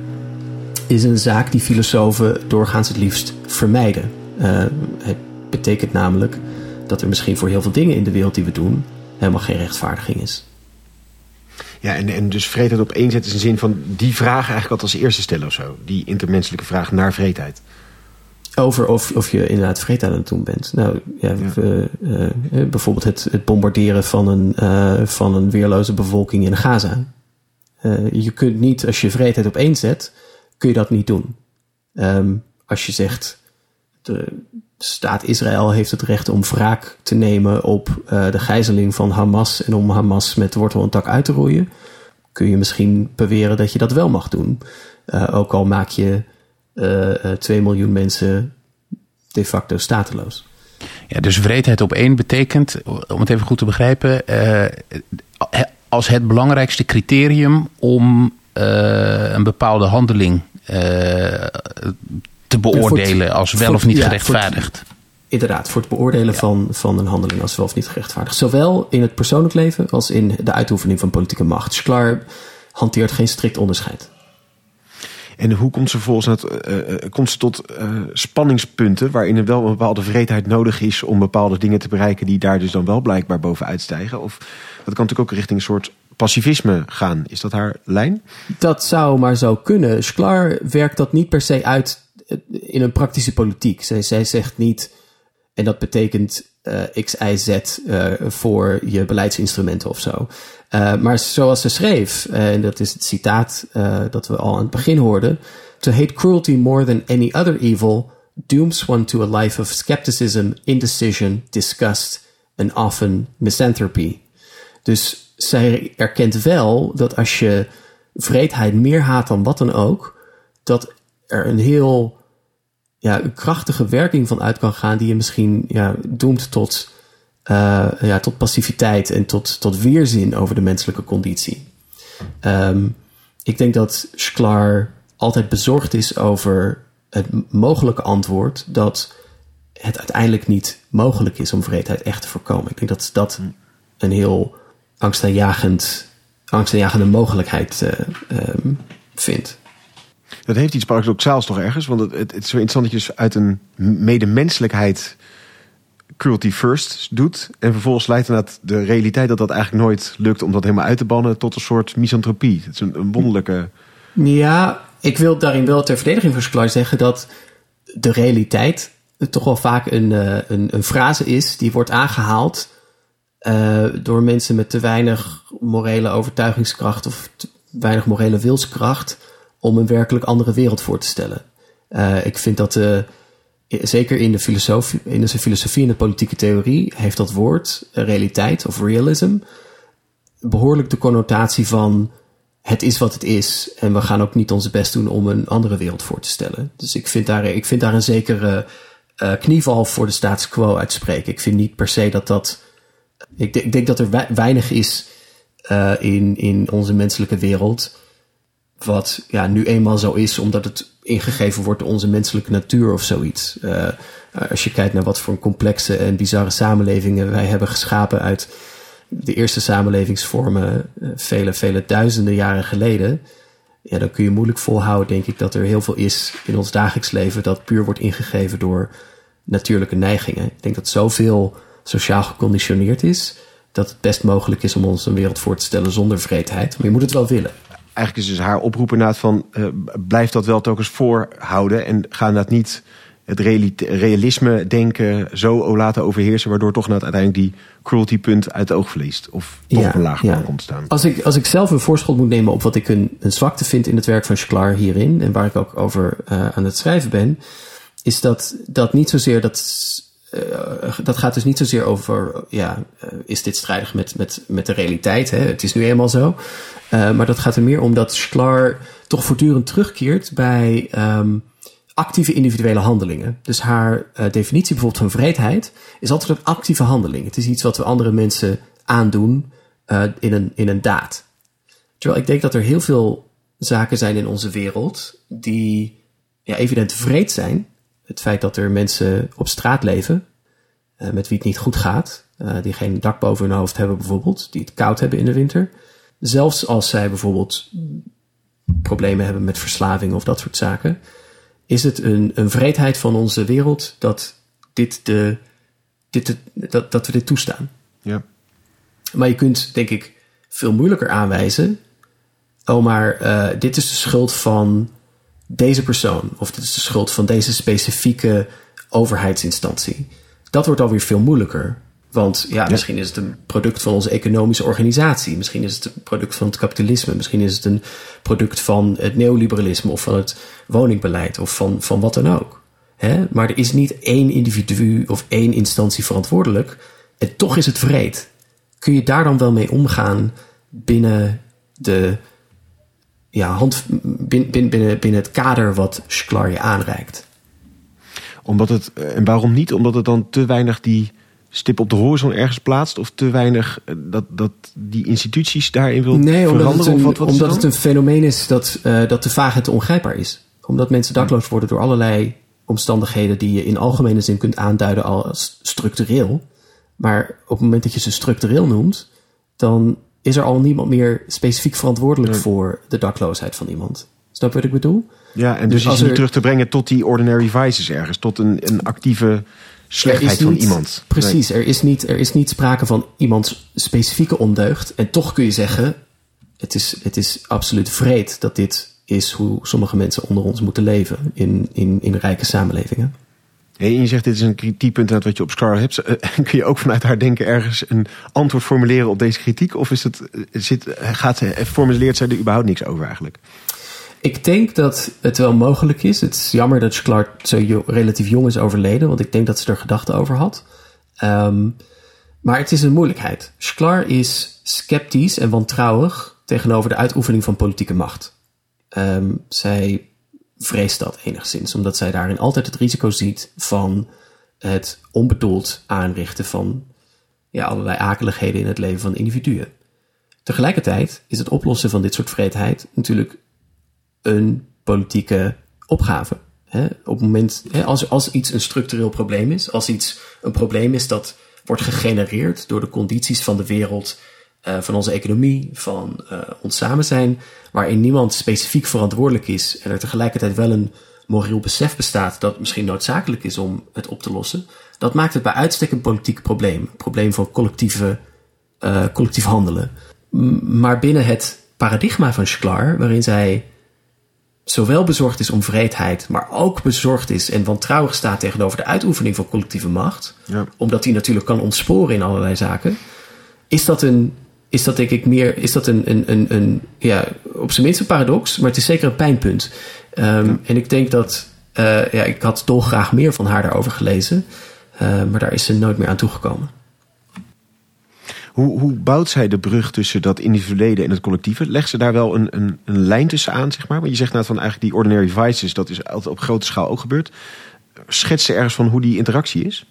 is een zaak die filosofen doorgaans het liefst vermijden. Eh, het betekent namelijk dat er misschien voor heel veel dingen in de wereld die we doen helemaal geen rechtvaardiging is. Ja, en, en dus vreedheid op één zet is een zin van die vraag eigenlijk altijd als eerste stellen of zo. Die intermenselijke vraag naar vreedheid. Over of, of je inderdaad vreedheid aan het doen bent. Nou ja, eh, eh, bijvoorbeeld het, het bombarderen van een, eh, van een weerloze bevolking in Gaza. Je kunt niet, als je vreedheid op één zet, kun je dat niet doen. Ehm, als je zegt, de staat Israël heeft het recht om wraak te nemen op de gijzeling van Hamas en om Hamas met wortel en tak uit te roeien, kun je misschien beweren dat je dat wel mag doen. Ook al maak je 2 miljoen mensen de facto stateloos. Ja, dus wreedheid op één betekent, om het even goed te begrijpen, eh, als het belangrijkste criterium om eh, een bepaalde handeling eh, te beoordelen als wel of niet ja, gerechtvaardigd. Inderdaad, voor het beoordelen van, van een handeling als wel of niet gerechtvaardigd. Zowel in het persoonlijk leven als in de uitoefening van politieke macht. Schklar hanteert geen strikt onderscheid. En hoe komt ze vervolgens naar het, eh, eh, komt ze tot eh, spanningspunten waarin er wel een bepaalde vreedheid nodig is om bepaalde dingen te bereiken die daar dus dan wel blijkbaar bovenuit stijgen? Of dat kan natuurlijk ook richting een soort pacifisme gaan. Is dat haar lijn? Dat zou maar zo kunnen. Schklar werkt dat niet per se uit eh, in een praktische politiek. Zij, zij zegt niet, en dat betekent eh, X, Y, Z eh, voor je beleidsinstrumenten of zo. Eh, maar zoals ze schreef, eh, en dat is het citaat eh, dat we al aan het begin hoorden: To hate cruelty more than any other evil dooms one to a life of skepticism, indecision, disgust and often misanthropy. Dus zij erkent wel dat als je vreedheid meer haat dan wat dan ook, dat er een heel ja, krachtige werking van uit kan gaan die je misschien ja, doemt tot, eh, ja, tot passiviteit en tot, tot weerzin over de menselijke conditie. Ehm, ik denk dat Schklar altijd bezorgd is over het mogelijke antwoord dat het uiteindelijk niet mogelijk is om vreedheid echt te voorkomen. Ik denk dat dat een heel angstaanjagend, angstaanjagende mogelijkheid eh, ehm, vindt. Dat heeft iets paradoxaals toch ergens? Want het, het, het is zo interessant dat je dus uit een medemenselijkheid cruelty first doet. En vervolgens leidt inderdaad de realiteit dat dat eigenlijk nooit lukt om dat helemaal uit te bannen tot een soort misantropie. Het is een, wonderlijke. Ja, ik wil daarin wel ter verdediging van Sklar zeggen dat de realiteit toch wel vaak een, eh, een, een frase is die wordt aangehaald eh, door mensen met te weinig morele overtuigingskracht of te weinig morele wilskracht om een werkelijk andere wereld voor te stellen. Eh, ik vind dat eh, zeker in de, filosofie, in de filosofie en de politieke theorie heeft dat woord eh, realiteit of realism behoorlijk de connotatie van het is wat het is en we gaan ook niet onze best doen om een andere wereld voor te stellen. Dus ik vind daar, ik vind daar een zekere eh, knieval voor de status quo uitspreken. Ik vind niet per se dat dat. Ik, ik denk dat er wei- weinig is uh, in, in onze menselijke wereld. Wat ja, nu eenmaal zo is, omdat het ingegeven wordt door onze menselijke natuur of zoiets. Uh, als je kijkt naar wat voor complexe en bizarre samenlevingen wij hebben geschapen uit de eerste samenlevingsvormen uh, vele, vele duizenden jaren geleden. Ja, dan kun je moeilijk volhouden, denk ik, dat er heel veel is in ons dagelijks leven dat puur wordt ingegeven door natuurlijke neigingen. Ik denk dat zoveel sociaal geconditioneerd is, dat het best mogelijk is om ons een wereld voor te stellen zonder vreedheid. Maar je moet het wel willen. Eigenlijk is dus haar oproep inderdaad van, uh, blijf dat wel telkens voorhouden en ga dat niet het realisme denken zo laten overheersen, waardoor toch net uiteindelijk die cruelty punt uit het oog verliest. Of toch ja, op een laag ja. komt staan. Als ik, als ik zelf een voorschot moet nemen op wat ik een, een zwakte vind in het werk van Schklar hierin, en waar ik ook over uh, aan het schrijven ben, is dat, dat niet zozeer dat. Uh, dat gaat dus niet zozeer over, ja, uh, is dit strijdig met, met, met de realiteit? Hè? Het is nu eenmaal zo. Maar dat gaat er meer om dat Schklar toch voortdurend terugkeert bij um, actieve individuele handelingen. Dus haar uh, definitie bijvoorbeeld van vreedheid is altijd een actieve handeling. Het is iets wat we andere mensen aandoen uh, in, een, in een daad. Terwijl ik denk dat er heel veel zaken zijn in onze wereld die ja, evident vreed zijn. Het feit dat er mensen op straat leven met wie het niet goed gaat, die geen dak boven hun hoofd hebben bijvoorbeeld, die het koud hebben in de winter. Zelfs als zij bijvoorbeeld problemen hebben met verslaving of dat soort zaken is het een, een vreedheid van onze wereld dat, dit de, dit de, dat, dat we dit toestaan. Ja. Maar je kunt, denk ik, veel moeilijker aanwijzen. Oh, maar uh, dit is de schuld van deze persoon. Of dit is de schuld van deze specifieke overheidsinstantie. Dat wordt alweer veel moeilijker. Want ja, ja, misschien is het een product van onze economische organisatie. Misschien is het een product van het kapitalisme. Misschien is het een product van het neoliberalisme of van het woningbeleid of van, van wat dan ook. Hè? Maar er is niet één individu of één instantie verantwoordelijk. En toch is het vreed. Kun je daar dan wel mee omgaan binnen de ja, hand, binnen, binnen, binnen het kader wat Schklar je aanreikt? Omdat het, en waarom niet? Omdat het dan te weinig die stip op de horizon ergens plaatst of te weinig dat, dat die instituties daarin wil nee, veranderen? Omdat het een, of wat, wat omdat het, een fenomeen is dat, uh, dat te vaag en te ongrijpbaar is. Omdat mensen dakloos worden door allerlei omstandigheden die je in algemene zin kunt aanduiden als structureel. Maar op het moment dat je ze structureel noemt, dan is er al niemand meer specifiek verantwoordelijk Nee. voor de dakloosheid van iemand. Snap je wat ik bedoel? Ja, en dus, Dus is niet er- terug te brengen tot die ordinary vices ergens, tot een, een actieve slechtheid van niet- iemand. Precies, er, is niet, er is niet sprake van iemands specifieke ondeugd. En toch kun je zeggen, het is, het is absoluut vreed dat dit is hoe sommige mensen onder ons moeten leven in, in, in rijke samenlevingen. En je zegt dit is een kritiekpunt uit wat je op Scar hebt. Eh, <laughs> Kun je ook vanuit haar denken ergens een antwoord formuleren op deze kritiek? Of is het, eh, zit, gaat, ze- formuleert zij er überhaupt niks over eigenlijk? Ik denk dat het wel mogelijk is. Het is jammer dat Sklar zo relatief jong is overleden, want ik denk dat ze er gedachten over had. Ehm, maar het is een moeilijkheid. Sklar is sceptisch en wantrouwig tegenover de uitoefening van politieke macht. Ehm, zij vreest dat enigszins, omdat zij daarin altijd het risico ziet van het onbedoeld aanrichten van ja, allerlei akeligheden in het leven van individuen. Tegelijkertijd is het oplossen van dit soort vreedheid natuurlijk een politieke opgave. Op moment, als, als iets een structureel probleem is, als iets een probleem is dat wordt gegenereerd door de condities van de wereld, eh, van onze economie, van eh, ons samen zijn, waarin niemand specifiek verantwoordelijk is en er tegelijkertijd wel een moreel besef bestaat dat het misschien noodzakelijk is om het op te lossen, dat maakt het bij uitstek een politiek probleem. Een probleem van collectieve, eh, collectief handelen. Maar binnen het paradigma van Sklar, waarin zij zowel bezorgd is om vreedheid, maar ook bezorgd is en wantrouwig staat tegenover de uitoefening van collectieve macht, Ja. omdat die natuurlijk kan ontsporen in allerlei zaken, is dat een, is dat denk ik meer, is dat een, een, een, een ja, op zijn minst een paradox, maar het is zeker een pijnpunt. Ehm, En ik denk dat, eh, ja, ik had dolgraag meer van haar daarover gelezen, eh, maar daar is ze nooit meer aan toegekomen. Hoe, hoe bouwt zij de brug tussen dat individuele en het collectieve? Legt ze daar wel een, een, een lijn tussen aan, zeg maar? Want je zegt nou van eigenlijk die ordinary vices, dat is altijd op grote schaal ook gebeurd. Schets ze ergens van hoe die interactie is?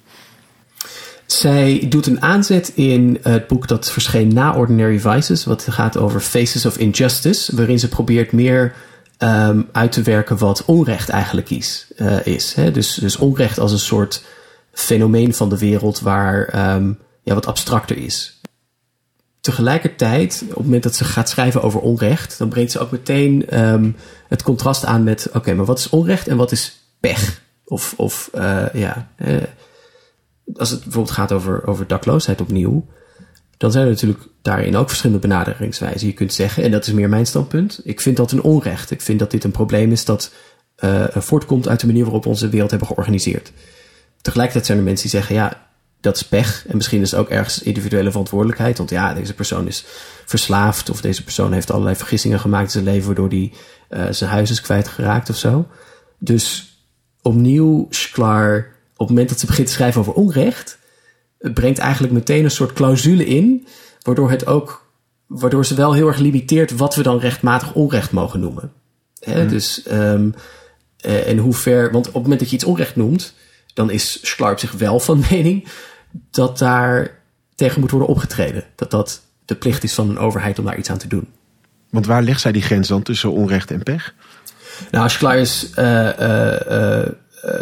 zij doet een aanzet in het boek dat verscheen na Ordinary Vices, wat gaat over Faces of Injustice, waarin ze probeert meer ehm, uit te werken wat onrecht eigenlijk is. eh, is hè? Dus, dus onrecht als een soort fenomeen van de wereld waar ehm, ja, wat abstracter is. Tegelijkertijd, op het moment dat ze gaat schrijven over onrecht, dan brengt ze ook meteen ehm, het contrast aan met: oké, maar wat is onrecht en wat is pech? Of, of eh, ja, eh, als het bijvoorbeeld gaat over, over dakloosheid opnieuw, dan zijn er natuurlijk daarin ook verschillende benaderingswijzen. Je kunt zeggen, en dat is meer mijn standpunt, ik vind dat een onrecht. Ik vind dat dit een probleem is dat eh, voortkomt uit de manier waarop we onze wereld hebben georganiseerd. Tegelijkertijd zijn er mensen die zeggen, ja, dat is pech. En misschien is het ook ergens individuele verantwoordelijkheid. Want ja, deze persoon is verslaafd. Of deze persoon heeft allerlei vergissingen gemaakt in zijn leven. Waardoor hij uh, zijn huis is kwijtgeraakt of zo. Dus opnieuw, Sklar, op het moment dat ze begint te schrijven over onrecht. Het brengt eigenlijk meteen een soort clausule in. Waardoor het ook. Waardoor ze wel heel erg limiteert wat we dan rechtmatig onrecht mogen noemen. Hè? Mm. Dus. Um, uh, en hoe ver. Want op het moment dat je iets onrecht noemt. dan is Sklar zich wel van mening dat daar tegen moet worden opgetreden. Dat dat de plicht is van een overheid om daar iets aan te doen. Want waar legt zij die grens dan tussen onrecht en pech? Nou, Sklar is uh, uh, uh,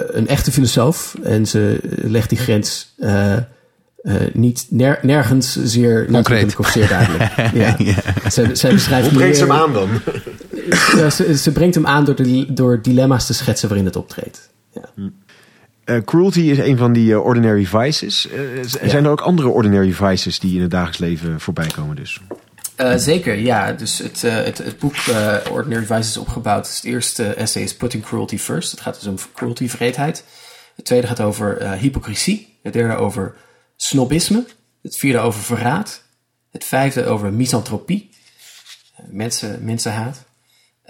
een echte filosoof en ze legt die grens niet ner nergens zeer natuurlijk of zeer duidelijk. <laughs> ja. ja. Ze, zij beschrijft Hoe brengt ze hem aan dan? ja, ze, ze, brengt hem aan door, de, door dilemma's te schetsen waarin het optreedt. Ja. Hm. Uh, cruelty is een van die uh, ordinary vices. Uh, ja. Zijn er ook andere ordinary vices die in het dagelijks leven voorbij komen dus? zeker, ja. Dus het, het, het boek Ordinary Vices is opgebouwd. Het eerste essay is Putting Cruelty First. Het gaat dus om cruelty, vreedheid. Het tweede gaat over hypocrisie. Het derde over snobisme. Het vierde over verraad. Het vijfde over misantropie. mensen, mensenhaat.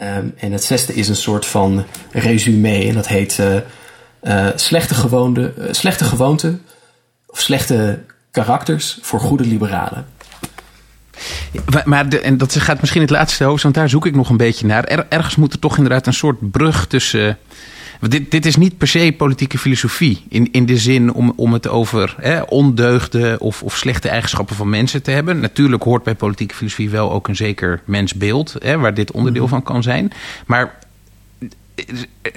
Um, en het zesde is een soort van resume. En dat heet... Uh, slechte, gewoonte, uh, slechte gewoonten of slechte karakters voor goede liberalen. Maar de, en dat gaat misschien het laatste hoofd, want daar zoek ik nog een beetje naar. Er, ergens moet er toch inderdaad een soort brug tussen. Dit, dit is niet per se politieke filosofie. In, in de zin om, om het over hè, ondeugden of, of slechte eigenschappen van mensen te hebben. Natuurlijk hoort bij politieke filosofie wel ook een zeker mensbeeld, hè, waar dit onderdeel van kan zijn. Maar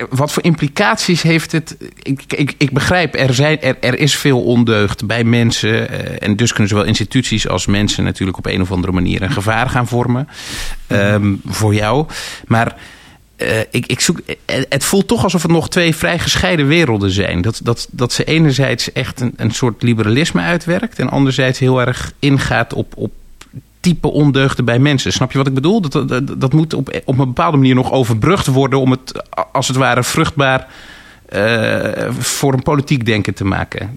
wat voor implicaties heeft het? Ik, ik, ik begrijp, er, zijn, er, is veel ondeugd bij mensen. Uh, en dus kunnen zowel instituties als mensen natuurlijk op een of andere manier een gevaar gaan vormen. Um, voor jou. Maar uh, ik, ik zoek, het voelt toch alsof het nog twee vrij gescheiden werelden zijn. Dat, dat, dat ze enerzijds echt een, een soort liberalisme uitwerkt. En anderzijds heel erg ingaat op, op type ondeugden bij mensen. Snap je wat ik bedoel? Dat, dat, dat moet op, op een bepaalde manier nog overbrugd worden om het als het ware vruchtbaar uh, voor een politiek denken te maken.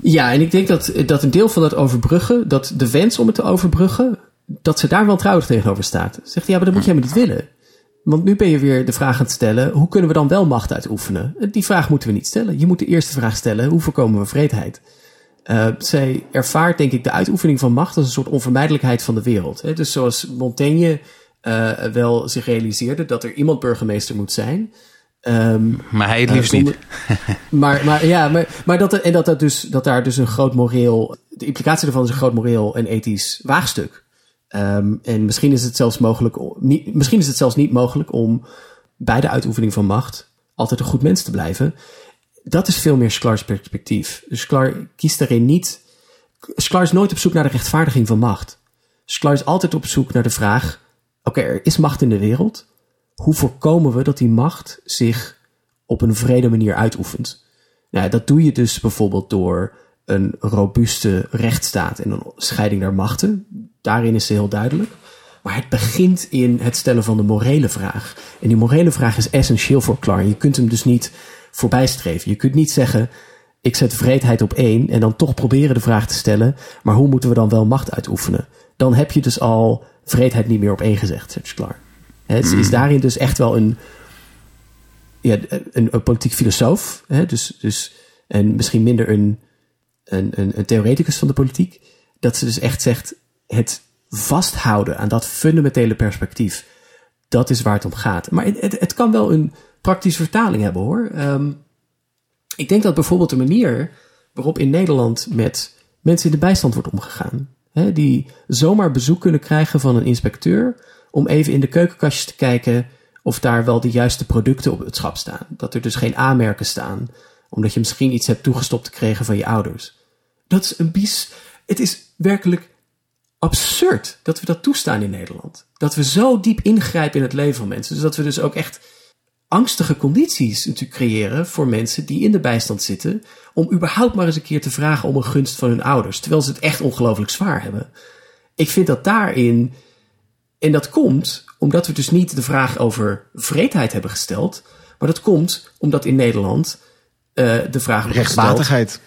Ja, en ik denk dat, dat een deel van dat overbruggen, dat de wens om het te overbruggen, dat ze daar wel trouwens tegenover staat. Zegt ja, maar dat moet je helemaal niet willen. Want nu ben je weer de vraag aan het stellen: hoe kunnen we dan wel macht uitoefenen? Die vraag moeten we niet stellen. Je moet de eerste vraag stellen: hoe voorkomen we vreedheid? Uh, zij ervaart, denk ik, de uitoefening van macht als een soort onvermijdelijkheid van de wereld. Hè? Dus zoals Montaigne uh, wel zich realiseerde dat er iemand burgemeester moet zijn. Um, maar hij het liefst uh, zonder, niet. maar, maar ja, maar, maar dat, en dat, dat, dus, dat daar dus een groot moreel. De implicatie daarvan is een groot moreel en ethisch waagstuk. Um, en misschien is het zelfs mogelijk. Niet, misschien is het zelfs niet mogelijk om bij de uitoefening van macht altijd een goed mens te blijven dat is veel meer Sklar's perspectief. Dus Sklar kiest daarin niet. Sklar is nooit op zoek naar de rechtvaardiging van macht. Sklar is altijd op zoek naar de vraag: oké, er is macht in de wereld. Hoe voorkomen we dat die macht zich op een vrede manier uitoefent? Nou, dat doe je dus bijvoorbeeld door een robuuste rechtsstaat en een scheiding der machten. Daarin is ze heel duidelijk. Maar het begint in het stellen van de morele vraag. En die morele vraag is essentieel voor Klar. Je kunt hem dus niet voorbijstreven. Je kunt niet zeggen, ik zet vreedheid op één en dan toch proberen de vraag te stellen, maar hoe moeten we dan wel macht uitoefenen? Dan heb je dus al vreedheid niet meer op één gezegd, zegt klaar. Het is daarin dus echt wel een, ja, een, een politiek filosoof, hè? Dus, dus, en misschien minder een, een, een, een theoreticus van de politiek, dat ze dus echt zegt, het vasthouden aan dat fundamentele perspectief, dat is waar het om gaat. Maar het, het, het kan wel een praktische vertaling hebben hoor. Um, ik denk dat bijvoorbeeld de manier waarop in Nederland met mensen in de bijstand wordt omgegaan. Hè, die zomaar bezoek kunnen krijgen van een inspecteur om even in de keukenkastjes te kijken of daar wel de juiste producten op het schap staan. Dat er dus geen aanmerken staan, omdat je misschien iets hebt toegestopt gekregen van je ouders. Dat is een bies. Het is werkelijk absurd dat we dat toestaan in Nederland. Dat we zo diep ingrijpen in het leven van mensen. Dus dat we dus ook echt angstige condities natuurlijk creëren voor mensen die in de bijstand zitten. Om überhaupt maar eens een keer te vragen om een gunst van hun ouders. Terwijl ze het echt ongelooflijk zwaar hebben. Ik vind dat daarin. En dat komt omdat we dus niet de vraag over vreedheid hebben gesteld. Maar dat komt omdat in Nederland uh, de vraag wordt Rechtmatigheid.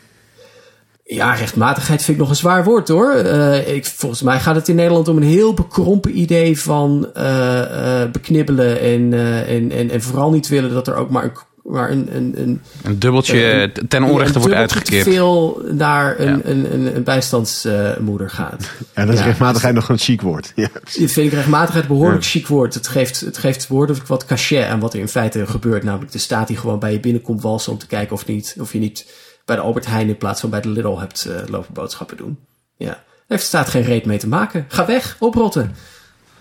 Ja, rechtmatigheid vind ik nog een zwaar woord hoor. Uh, ik, volgens mij gaat het in Nederland om een heel bekrompen idee van uh, uh, beknibbelen en, en, en, en vooral niet willen dat er ook maar een, maar een, een, een, een dubbeltje ten onrechte wordt uitgekeerd. te veel naar een, ja. een, een, een, bijstandsmoeder gaat. En dat is ja, rechtmatigheid nog een chic woord. Ja, vind ik rechtmatigheid behoorlijk ja. chic woord. Het geeft, het geeft woordelijk wat cachet aan wat er in feite gebeurt. Namelijk de staat die gewoon bij je binnenkomt walsen om te kijken of, niet, of je niet bij de Albert Heijn in plaats van bij de Lidl hebt uh, lopen boodschappen doen. Ja. Daar heeft staat geen reet mee te maken. Ga weg, oprotten.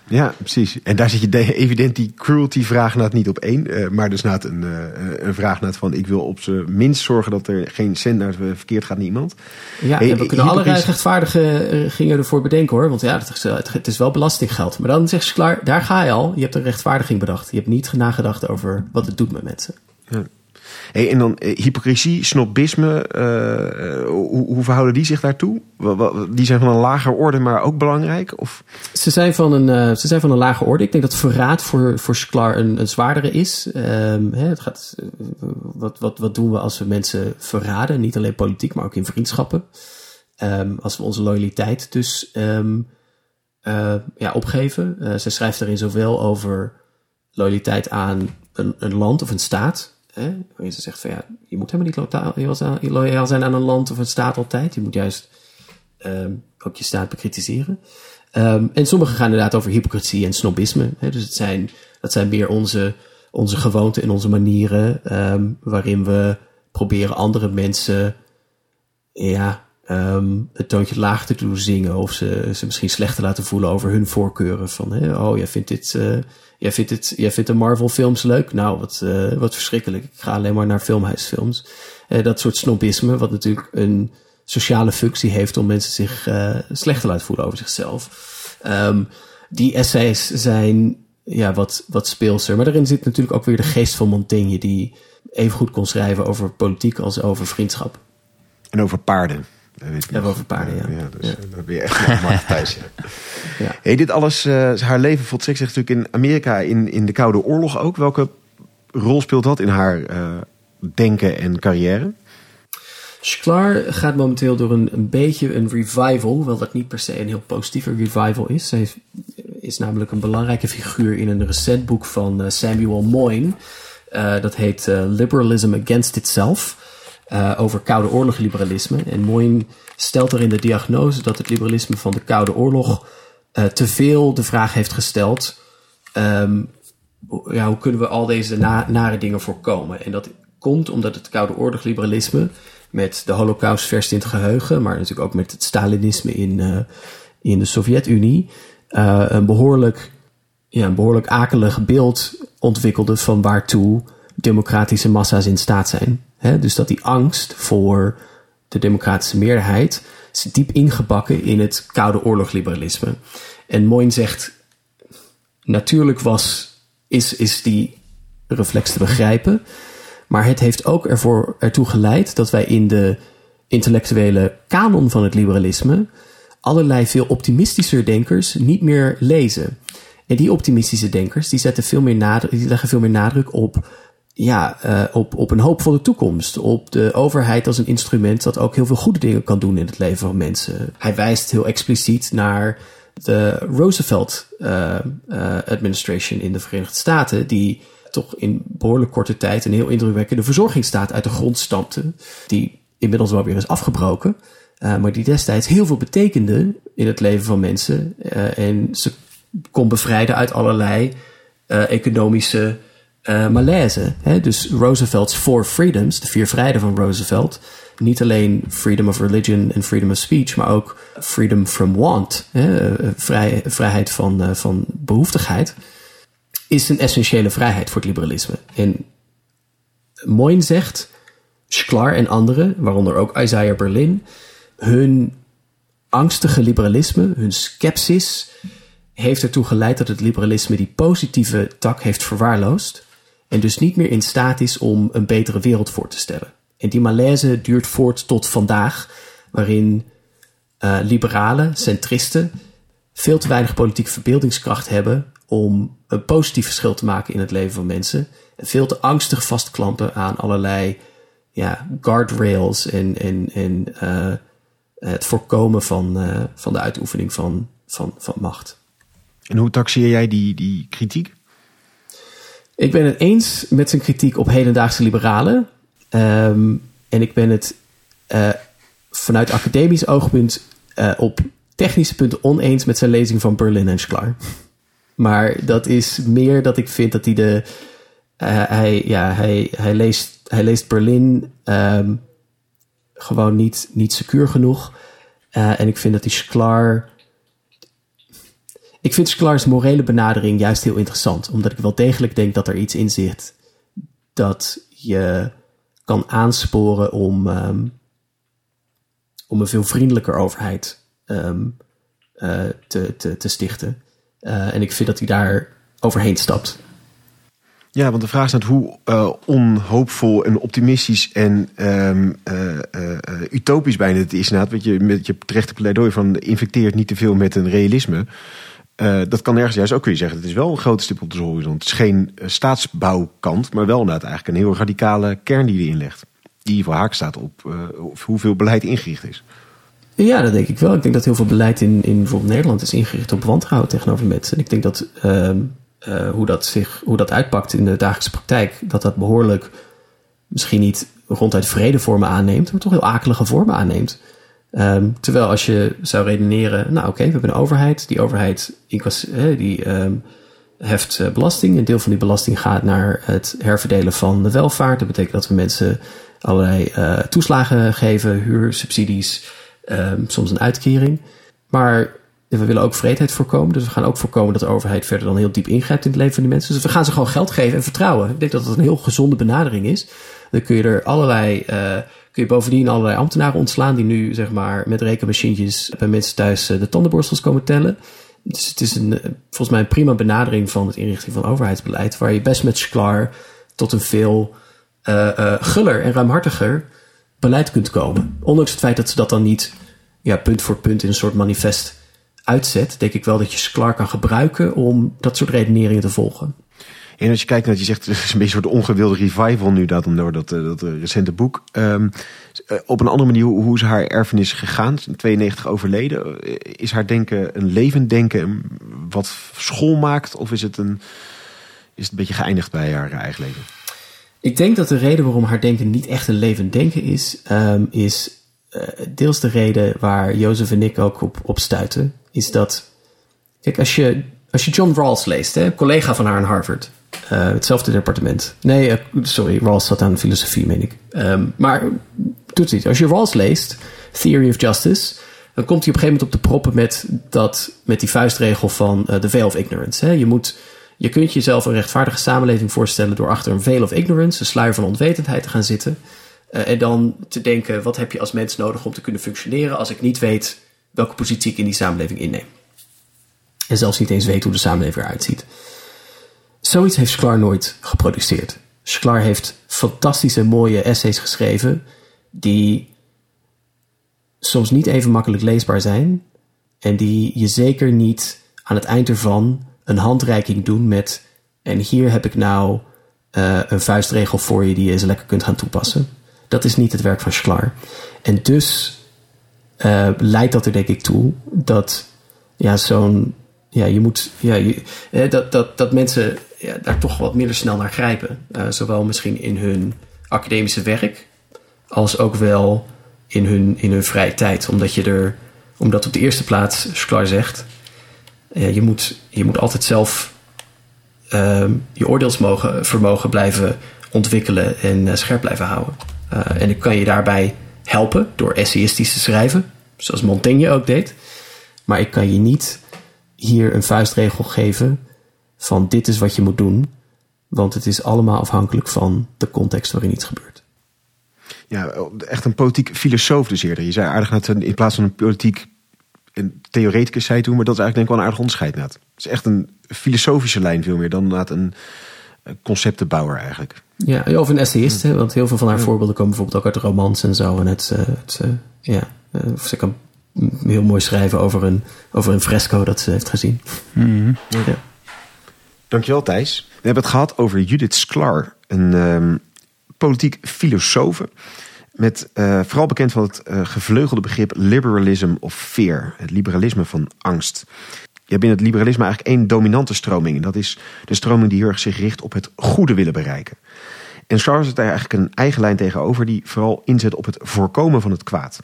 Ja, precies. En daar zit je evident die cruelty-vraag naar niet op één. Uh, maar dus na een, uh, een vraag naar van ik wil op zijn minst zorgen dat er geen cent naar verkeerd gaat naar iemand. Ja, en we kunnen allerlei rechtvaardige gingen ervoor bedenken hoor. Want ja, het is, het is wel belastinggeld. Maar dan zeg je klaar, daar ga je al. Je hebt een rechtvaardiging bedacht. Je hebt niet nagedacht over wat het doet met mensen. Ja. Hey, en dan uh, hypocrisie, snobisme, uh, hoe, hoe, verhouden die zich daartoe? Die zijn van een lager orde, maar ook belangrijk? Of? Ze, zijn van een, ze zijn van een lage orde. Ik denk dat verraad voor, voor Sklar een, een zwaardere is. Um, hè, het gaat, wat, wat, wat doen we als we mensen verraden? Niet alleen politiek, maar ook in vriendschappen. Um, als we onze loyaliteit dus um, ja, opgeven. ze schrijft daarin zowel over loyaliteit aan een, een land of een staat Hè? Ze zegt van ja, je moet helemaal niet loyaal zijn aan een land of een staat altijd. Je moet juist um, ook je staat bekritiseren. Um, en sommige gaan inderdaad over hypocrisie en snobisme. Hè? Dus het zijn, dat zijn meer onze, onze gewoonten en onze manieren um, waarin we proberen andere mensen ja, um, het toontje laag te doen zingen. Of ze, ze misschien slecht te laten voelen over hun voorkeuren. Van, hè, oh, jij vindt dit, uh, jij vindt dit, jij vindt de Marvel films leuk? Nou, wat, uh, wat verschrikkelijk. Ik ga alleen maar naar filmhuisfilms. Uh, dat soort snobisme, wat natuurlijk een sociale functie heeft om mensen zich slecht te laten voelen over zichzelf. Um, die essays zijn ja, wat, wat speelser. Maar daarin zit natuurlijk ook weer de geest van Montaigne, die even goed kon schrijven over politiek als over vriendschap. En over paarden. Ja, over paarden, ja. ja, dus, ja. Dat ben je echt Mark Thijs, ja. <laughs> ja. Hey, dit alles, uh, haar leven voltrekt zich natuurlijk in Amerika in, in de Koude Oorlog ook. Welke rol speelt dat in haar uh, denken en carrière? Sklar gaat momenteel door een, een beetje een revival, hoewel dat niet per se een heel positieve revival is. Zij is namelijk een belangrijke figuur in een recent boek van Samuel Moyne. dat heet Liberalism Against Itself. Uh, over Koude Oorlog liberalisme. En Moyne stelt erin de diagnose dat het liberalisme van de Koude Oorlog uh, te veel de vraag heeft gesteld: um, ja, hoe kunnen we al deze na nare dingen voorkomen? En dat komt omdat het Koude Oorlog liberalisme met de Holocaust vers in het geheugen, maar natuurlijk ook met het Stalinisme in, uh, in de Sovjet-Unie, een behoorlijk, ja, een behoorlijk akelig beeld ontwikkelde van waartoe democratische massa's in staat zijn. dus dat die angst voor de democratische meerderheid is diep ingebakken in het Koude Oorlogliberalisme. En Moyne zegt, natuurlijk was, is, is die reflex te begrijpen, maar het heeft ook ervoor, ertoe geleid dat wij in de intellectuele kanon van het liberalisme allerlei veel optimistischer denkers niet meer lezen. En die optimistische denkers die zetten veel meer nadruk, die leggen veel meer nadruk op ja, uh, op, op een hoopvolle toekomst. Op de overheid als een instrument dat ook heel veel goede dingen kan doen in het leven van mensen. Hij wijst heel expliciet naar de Roosevelt uh, uh, administration in de Verenigde Staten, die toch in behoorlijk korte tijd een heel indrukwekkende verzorgingsstaat uit de grond stampte, die inmiddels wel weer is afgebroken, maar die destijds heel veel betekende in het leven van mensen en ze kon bevrijden uit allerlei economische malaise. Hè? Dus Roosevelt's Four Freedoms, de vier vrijheden van Roosevelt, niet alleen freedom of religion en freedom of speech, maar ook freedom from want, hè, vrij, vrijheid van, van behoeftigheid, is een essentiële vrijheid voor het liberalisme. En Moyne zegt, Schklar en anderen, waaronder ook Isaiah Berlin, hun angstige liberalisme, hun scepsis, heeft ertoe geleid dat het liberalisme die positieve tak heeft verwaarloosd en dus niet meer in staat is om een betere wereld voor te stellen. En die malaise duurt voort tot vandaag, waarin uh, liberalen, centristen, veel te weinig politieke verbeeldingskracht hebben om een positief verschil te maken in het leven van mensen. En veel te angstig vastklampen aan allerlei ja, guardrails en, en, en uh, het voorkomen van, uh, van de uitoefening van, van, van macht. En hoe taxeer jij die, die kritiek? Ik ben het eens met zijn kritiek op hedendaagse liberalen. Um, en ik ben het uh, vanuit academisch oogpunt uh, op technische punten oneens met zijn lezing van Berlin en Sklar. Maar dat is meer dat ik vind dat hij de. Uh, hij, ja, hij, hij, leest, hij leest Berlin um, gewoon niet, niet secuur genoeg. en ik vind dat die Sklar ik vind Sklar's morele benadering juist heel interessant, omdat ik wel degelijk denk dat er iets in zit dat je kan aansporen om, um, om een veel vriendelijker overheid um, uh, te, te, te stichten. Uh, en ik vind dat hij daar overheen stapt. Ja, want de vraag is net hoe uh, onhoopvol en optimistisch en um, utopisch bijna het is. Want je met je terechte pleidooi van infecteert niet te veel met een realisme. Uh, dat kan ergens juist ook kun je zeggen. Het is wel een grote stip op de horizon. Het is geen uh, staatsbouwkant, maar wel inderdaad eigenlijk een heel radicale kern die erin legt. Die voor haak staat op uh, hoeveel beleid ingericht is. Ja, dat denk ik wel. Ik denk dat heel veel beleid in, in bijvoorbeeld Nederland is ingericht op wantrouwen tegenover mensen. En ik denk dat ehm, hoe, dat zich, hoe dat uitpakt in de dagelijkse praktijk, dat dat behoorlijk misschien niet ronduit vrede vormen aanneemt, maar toch heel akelige vormen aanneemt. Um, terwijl als je zou redeneren, nou oké, we hebben een overheid. Die overheid die, um, heft uh, belasting. Een deel van die belasting gaat naar het herverdelen van de welvaart. Dat betekent dat we mensen allerlei uh, toeslagen geven, huursubsidies, um, soms een uitkering. Maar we willen ook vreedheid voorkomen. Dus we gaan ook voorkomen dat de overheid verder dan heel diep ingrijpt in het leven van die mensen. Dus we gaan ze gewoon geld geven en vertrouwen. Ik denk dat dat een heel gezonde benadering is. Dan kun je er allerlei... Uh, kun je bovendien allerlei ambtenaren ontslaan die nu zeg maar met rekenmachientjes bij mensen thuis uh, de tandenborstels komen tellen. Dus het is een, uh, volgens mij een prima benadering van het inrichting van overheidsbeleid, waar je best met Sklar tot een veel uh, guller en ruimhartiger beleid kunt komen. Ondanks het feit dat ze dat dan niet ja, punt voor punt in een soort manifest uitzet, denk ik wel dat je Sklar kan gebruiken om dat soort redeneringen te volgen. En als je kijkt naar, je zegt, <laughs> het is een beetje een soort ongewilde revival nu dat, door dat, eh, dat eh, recente boek. Um, op een andere manier, hoe is haar erfenis gegaan? In 92 overleden. Is haar denken een levend denken wat school maakt? Of is het, een, is het een beetje geëindigd bij haar eigen leven? Ik denk dat de reden waarom haar denken niet echt een levend denken is, um, is deels de reden waar Jozef en ik ook op, op stuiten. Is dat, kijk, als je, als je John Rawls leest, hè, collega van haar aan Harvard, uh, hetzelfde departement. Nee, uh, sorry, Rawls zat aan filosofie, meen ik. Um, maar doet het Als je Rawls leest, Theory of Justice, dan komt hij op een gegeven moment op de proppen met, dat, met die vuistregel van uh, the veil of ignorance. Hè? Je, moet, je kunt jezelf een rechtvaardige samenleving voorstellen door achter een veil of ignorance, een sluier van onwetendheid, te gaan zitten. en dan te denken, wat heb je als mens nodig om te kunnen functioneren als ik niet weet welke positie ik in die samenleving inneem. En zelfs niet eens weet hoe de samenleving eruit ziet. Zoiets heeft Sklar nooit geproduceerd. Sklar heeft fantastische mooie essays geschreven die soms niet even makkelijk leesbaar zijn en die je zeker niet aan het eind ervan een handreiking doen met en hier heb ik nou uh, een vuistregel voor je die je eens lekker kunt gaan toepassen. Dat is niet het werk van Sklar. En dus uh, leidt dat er denk ik toe dat ja, zo'n ja, je moet, ja, je, dat, dat, dat mensen ja, daar toch wat minder snel naar grijpen. Uh, zowel misschien in hun academische werk, als ook wel in hun, in hun vrije tijd. Omdat je er, omdat op de eerste plaats, Sklar zegt, uh, je, moet, je moet altijd zelf uh, je oordeelsvermogen blijven ontwikkelen en uh, scherp blijven houden. en ik kan je daarbij helpen door essayistisch te schrijven, zoals Montaigne ook deed. Maar ik kan je niet hier een vuistregel geven van dit is wat je moet doen, want het is allemaal afhankelijk van de context waarin iets gebeurt. Ja, echt een politiek filosoof dus eerder. Je zei aardig net in plaats van een politiek een theoreticus zei toen, maar dat is eigenlijk denk ik wel een aardig onderscheid net. Het is echt een filosofische lijn veel meer dan een conceptenbouwer eigenlijk. Ja, of een essayist, hè, want heel veel van haar voorbeelden komen bijvoorbeeld ook uit romans en zo. En het, eh, het eh, ja, eh, of ze kan heel mooi schrijven over een, over een fresco dat ze heeft gezien. Mm ja. Dankjewel Thijs. We hebben het gehad over Judith Sklar, een um, politiek filosofe. Met uh, vooral bekend van het uh, gevleugelde begrip liberalism of fear. Het liberalisme van angst. Je hebt binnen het liberalisme eigenlijk één dominante stroming. En dat is de stroming die heel erg zich richt op het goede willen bereiken. En Charles zet daar eigenlijk een eigen lijn tegenover die vooral inzet op het voorkomen van het kwaad.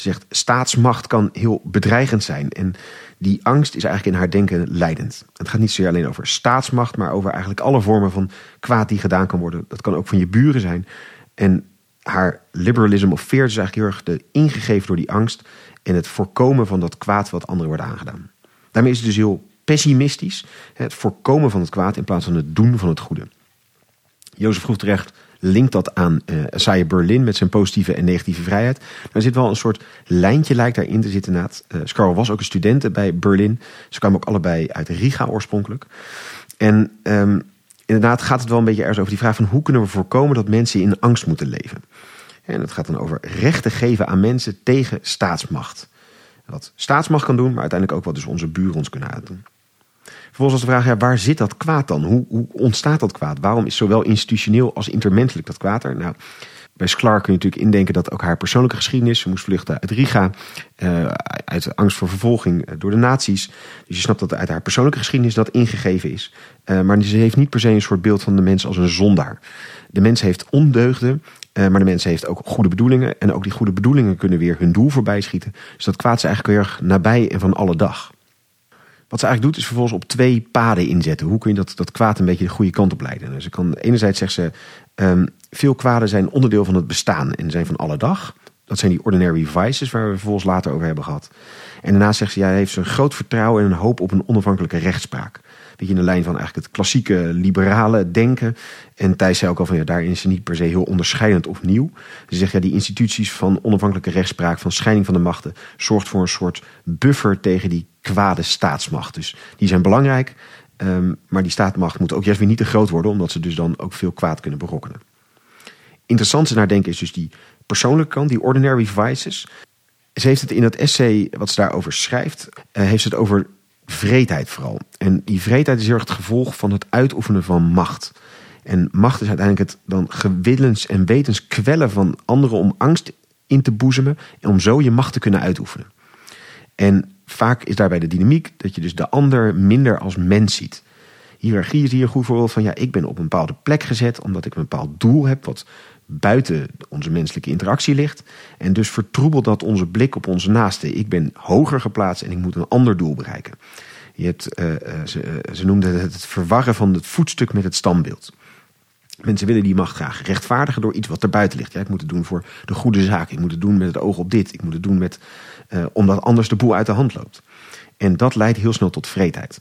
Ze zegt, staatsmacht kan heel bedreigend zijn. En die angst is eigenlijk in haar denken leidend. Het gaat niet zozeer alleen over staatsmacht, maar over eigenlijk alle vormen van kwaad die gedaan kan worden. Dat kan ook van je buren zijn. En haar liberalism of fear is eigenlijk heel erg de, ingegeven door die angst en het voorkomen van dat kwaad wat anderen wordt aangedaan. Daarmee is het dus heel pessimistisch, het voorkomen van het kwaad in plaats van het doen van het goede. Jozef vroeg terecht, linkt dat aan uh, Berlin met zijn positieve en negatieve vrijheid. Er zit wel een soort lijntje lijkt daarin te zitten. Uh, Scarl was ook een student bij Berlin. Ze kwamen ook allebei uit Riga oorspronkelijk. En um, inderdaad gaat het wel een beetje ergens over die vraag van hoe kunnen we voorkomen dat mensen in angst moeten leven. En dat gaat dan over rechten geven aan mensen tegen staatsmacht. Wat staatsmacht kan doen, maar uiteindelijk ook wat dus onze buren ons kunnen uitdoen. Vervolgens was de vraag, ja, waar zit dat kwaad dan? Hoe, hoe ontstaat dat kwaad? Waarom is zowel institutioneel als intermenselijk dat kwaad er? Nou, bij Sklar kun je natuurlijk indenken dat ook haar persoonlijke geschiedenis. Ze moest vluchten uit Riga, uh, uit angst voor vervolging eh, door de nazi's. Dus je snapt dat uit haar persoonlijke geschiedenis dat ingegeven is. Uh, maar ze heeft niet per se een soort beeld van de mens als een zondaar. De mens heeft ondeugden, maar de mens heeft ook goede bedoelingen. En ook die goede bedoelingen kunnen weer hun doel voorbij schieten. Dus dat kwaad is eigenlijk heel erg nabij en van alle dag. Wat ze eigenlijk doet is vervolgens op twee paden inzetten. Hoe kun je dat, dat kwaad een beetje de goede kant op leiden? Dus ze kan, enerzijds zegt ze, um, veel kwaden zijn onderdeel van het bestaan en zijn van alle dag. Dat zijn die ordinary vices waar we vervolgens later over hebben gehad. En daarna zegt ze, ja, hij heeft een groot vertrouwen en een hoop op een onafhankelijke rechtspraak. Beetje in de lijn van eigenlijk het klassieke liberale denken. En Thijs zei ook al van ja, daarin is ze niet per se heel onderscheidend of nieuw. Ze zegt ja, die instituties van onafhankelijke rechtspraak, van scheiding van de machten, zorgt voor een soort buffer tegen die kwade staatsmacht. Dus die zijn belangrijk, um, maar die staatsmacht moet ook juist weer niet te groot worden, omdat ze dus dan ook veel kwaad kunnen berokkenen. Interessant naar denken is dus die persoonlijke kant, die ordinary vices. Ze heeft het in dat essay wat ze daarover schrijft, uh, heeft het over vreedheid vooral. En die vreedheid is heel erg het gevolg van het uitoefenen van macht. En macht is uiteindelijk het dan gewillens en wetens kwellen van anderen om angst in te boezemen en om zo je macht te kunnen uitoefenen. En vaak is daarbij de dynamiek dat je dus de ander minder als mens ziet. Hierarchie is hier een goed voorbeeld van ja, ik ben op een bepaalde plek gezet omdat ik een bepaald doel heb wat buiten onze menselijke interactie ligt. En dus vertroebelt dat onze blik op onze naaste. Ik ben hoger geplaatst en ik moet een ander doel bereiken. Je hebt, uh, ze, uh, ze noemden het het verwarren van het voetstuk met het standbeeld. Mensen willen die macht graag rechtvaardigen door iets wat er buiten ligt. Ja, ik moet het doen voor de goede zaak. Ik moet het doen met het oog op dit. Ik moet het doen met, omdat anders de boel uit de hand loopt. En dat leidt heel snel tot vreedheid.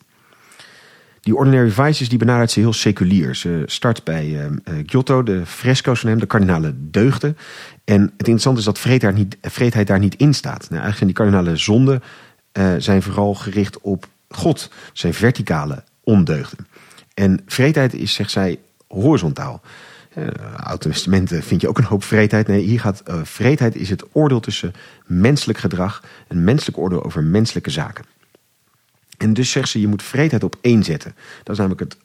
Die Ordinary Vices die benadert ze heel seculier. Ze start bij uh, Giotto, de fresco's van hem, de kardinale deugden. En het interessante is dat vreedheid, niet, daar niet in staat. Nou, eigenlijk zijn die kardinale zonden uh, zijn vooral gericht op God. zijn verticale ondeugden. En vreedheid is, zegt zij, horizontaal. Uh, Oude Testamenten vind je ook een hoop vreedheid. Nee, hier gaat vreedheid is het oordeel tussen menselijk gedrag, een menselijk oordeel over menselijke zaken. En dus zegt ze, je moet vreedheid op één zetten. Dat is namelijk het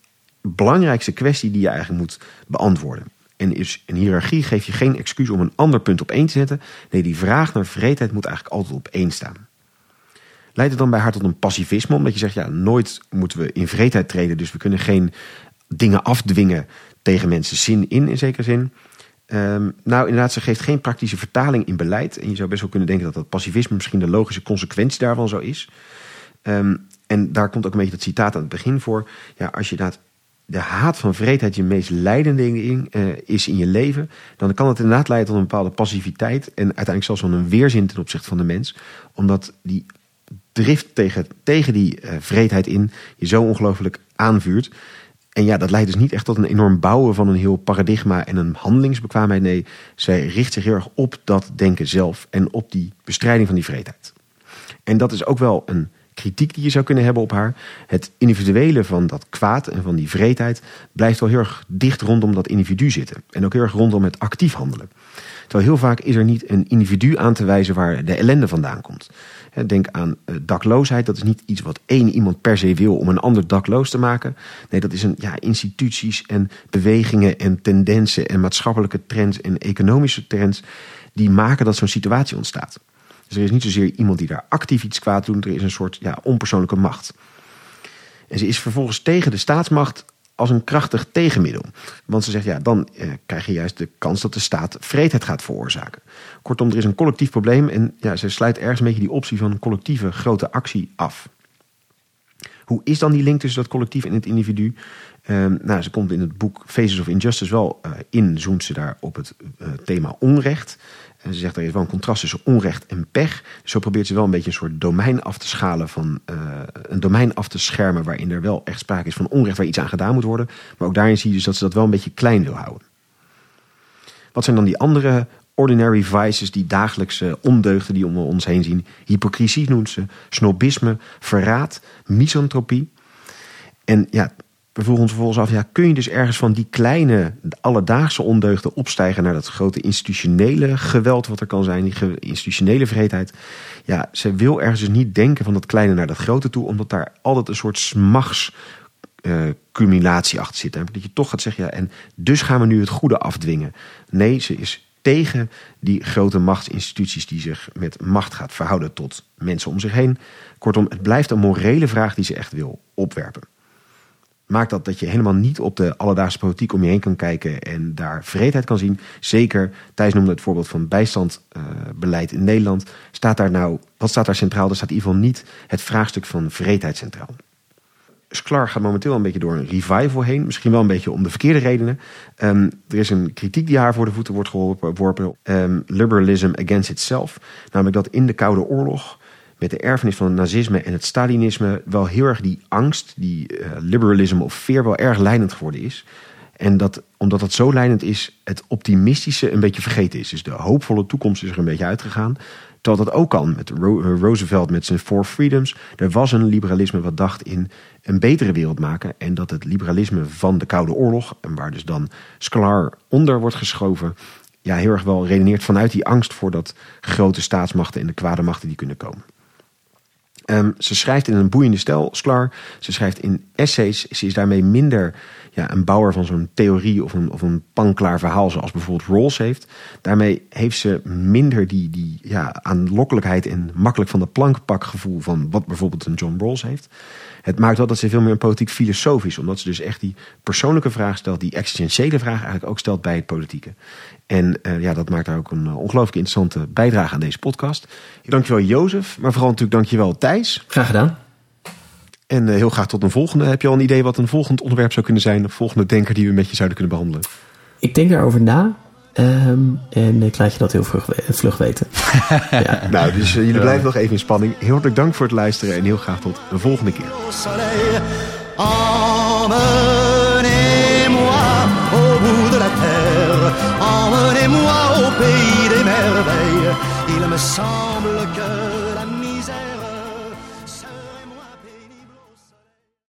belangrijkste kwestie die je eigenlijk moet beantwoorden. En is een hiërarchie geeft je geen excuus om een ander punt op één te zetten. Nee, die vraag naar vreedheid moet eigenlijk altijd op één staan. Leidt het dan bij haar tot een pacifisme? Omdat je zegt, ja, nooit moeten we in vreedheid treden. Dus we kunnen geen dingen afdwingen tegen mensen zin in, in zekere zin. Um, nou, inderdaad, ze geeft geen praktische vertaling in beleid. En je zou best wel kunnen denken dat dat pacifisme misschien de logische consequentie daarvan zo is. Um, en daar komt ook een beetje dat citaat aan het begin voor. Ja, als je dat de haat van vreedheid je meest leidende ding uh, is in je leven, dan kan het inderdaad leiden tot een bepaalde passiviteit en uiteindelijk zelfs wel een weerzin ten opzichte van de mens, omdat die drift tegen, tegen die uh, vreedheid in je zo ongelooflijk aanvuurt. En ja, dat leidt dus niet echt tot een enorm bouwen van een heel paradigma en een handelingsbekwaamheid. Nee, zij richt zich heel erg op dat denken zelf en op die bestrijding van die vreedheid. En dat is ook wel een kritiek die je zou kunnen hebben op haar. Het individuele van dat kwaad en van die vreedheid blijft wel heel erg dicht rondom dat individu zitten. En ook heel erg rondom het actief handelen. Terwijl heel vaak is er niet een individu aan te wijzen waar de ellende vandaan komt. Denk aan eh, dakloosheid. Dat is niet iets wat één iemand per se wil om een ander dakloos te maken. Nee, dat is een ja, instituties en bewegingen en tendensen en maatschappelijke trends en economische trends die maken dat zo'n situatie ontstaat. Dus er is niet zozeer iemand die daar actief iets kwaad doet. Er is een soort ja, onpersoonlijke macht. En ze is vervolgens tegen de staatsmacht als een krachtig tegenmiddel. Want ze zegt, ja, dan eh, krijg je juist de kans dat de staat vreedheid gaat veroorzaken. Kortom, er is een collectief probleem en ja, ze sluit ergens een beetje die optie van een collectieve grote actie af. Hoe is dan die link tussen dat collectief en het individu? Um, nou, ze komt in het boek Faces of Injustice wel uh, in, zoent ze daar op het uh, thema onrecht. En ze zegt er is wel een contrast tussen onrecht en pech. Zo probeert ze wel een beetje een soort domein af te schalen van uh, een domein af te schermen waarin er wel echt sprake is van onrecht waar iets aan gedaan moet worden. Maar ook daarin zie je dus dat ze dat wel een beetje klein wil houden. Wat zijn dan die andere ordinary vices, die dagelijkse ondeugden die om ons heen zien? Hypocrisie noemt ze, snobisme, verraad, misantropie. En ja, we vroegen ons vervolgens af, ja, kun je dus ergens van die kleine alledaagse ondeugden opstijgen naar dat grote institutionele geweld wat er kan zijn, die institutionele vreedheid. Ja, ze wil ergens dus niet denken van dat kleine naar dat grote toe, omdat daar altijd een soort smachts uh, cumulatie achter zit. Dat je toch gaat zeggen, ja, en dus gaan we nu het goede afdwingen. Nee, ze is tegen die grote machtsinstituties die zich met macht gaat verhouden tot mensen om zich heen. Kortom, het blijft een morele vraag die ze echt wil opwerpen maakt dat dat je helemaal niet op de alledaagse politiek om je heen kan kijken en daar vreedheid kan zien. Zeker, Thijs noemde het voorbeeld van bijstandbeleid in Nederland. Staat daar nou, wat staat daar centraal? Er staat in ieder geval niet het vraagstuk van vreedheid centraal. Sklar gaat momenteel een beetje door een revival heen. Misschien wel een beetje om de verkeerde redenen. Um, er is een kritiek die haar voor de voeten wordt geworpen. Um, liberalism against itself. Namelijk dat in de Koude Oorlog met de erfenis van het nazisme en het Stalinisme wel heel erg die angst, die uh, liberalisme of fear wel erg leidend geworden is. En dat, omdat dat zo leidend is, het optimistische een beetje vergeten is. Dus de hoopvolle toekomst is er een beetje uitgegaan. Terwijl dat ook kan met eh, Roosevelt met zijn Four Freedoms. Er was een liberalisme wat dacht in een betere wereld maken. En dat het liberalisme van de Koude Oorlog, en waar dus dan Sklar onder wordt geschoven, ja, heel erg wel redeneert vanuit die angst voor dat grote staatsmachten en de kwade machten die kunnen komen. Um, ze schrijft in een boeiende stijl. Ze schrijft in essays. Ze is daarmee minder ja, een bouwer van zo'n theorie of een, of een panklaar verhaal, zoals bijvoorbeeld Rawls heeft. Daarmee heeft ze minder die, die ja, aanlokkelijkheid en makkelijk van de plank pak gevoel van wat bijvoorbeeld een John Rawls heeft. Het maakt wel dat ze veel meer een politiek filosofisch, omdat ze dus echt die persoonlijke vraag stelt, die existentiële vraag eigenlijk ook stelt bij het politieke. En uh, ja, dat maakt daar ook een uh, ongelooflijk interessante bijdrage aan deze podcast. Dankjewel Jozef, maar vooral natuurlijk dankjewel Thijs. Graag gedaan. En uh, heel graag tot een volgende. Heb je al een idee wat een volgend onderwerp zou kunnen zijn? Een volgende denker die we met je zouden kunnen behandelen? Ik denk daarover na. Um, en ik laat je dat heel vlug, vlug weten. <laughs> ja. Nou, dus jullie blijven nog even in spanning. Heel hartelijk dank voor het luisteren en heel graag tot de volgende keer. A song.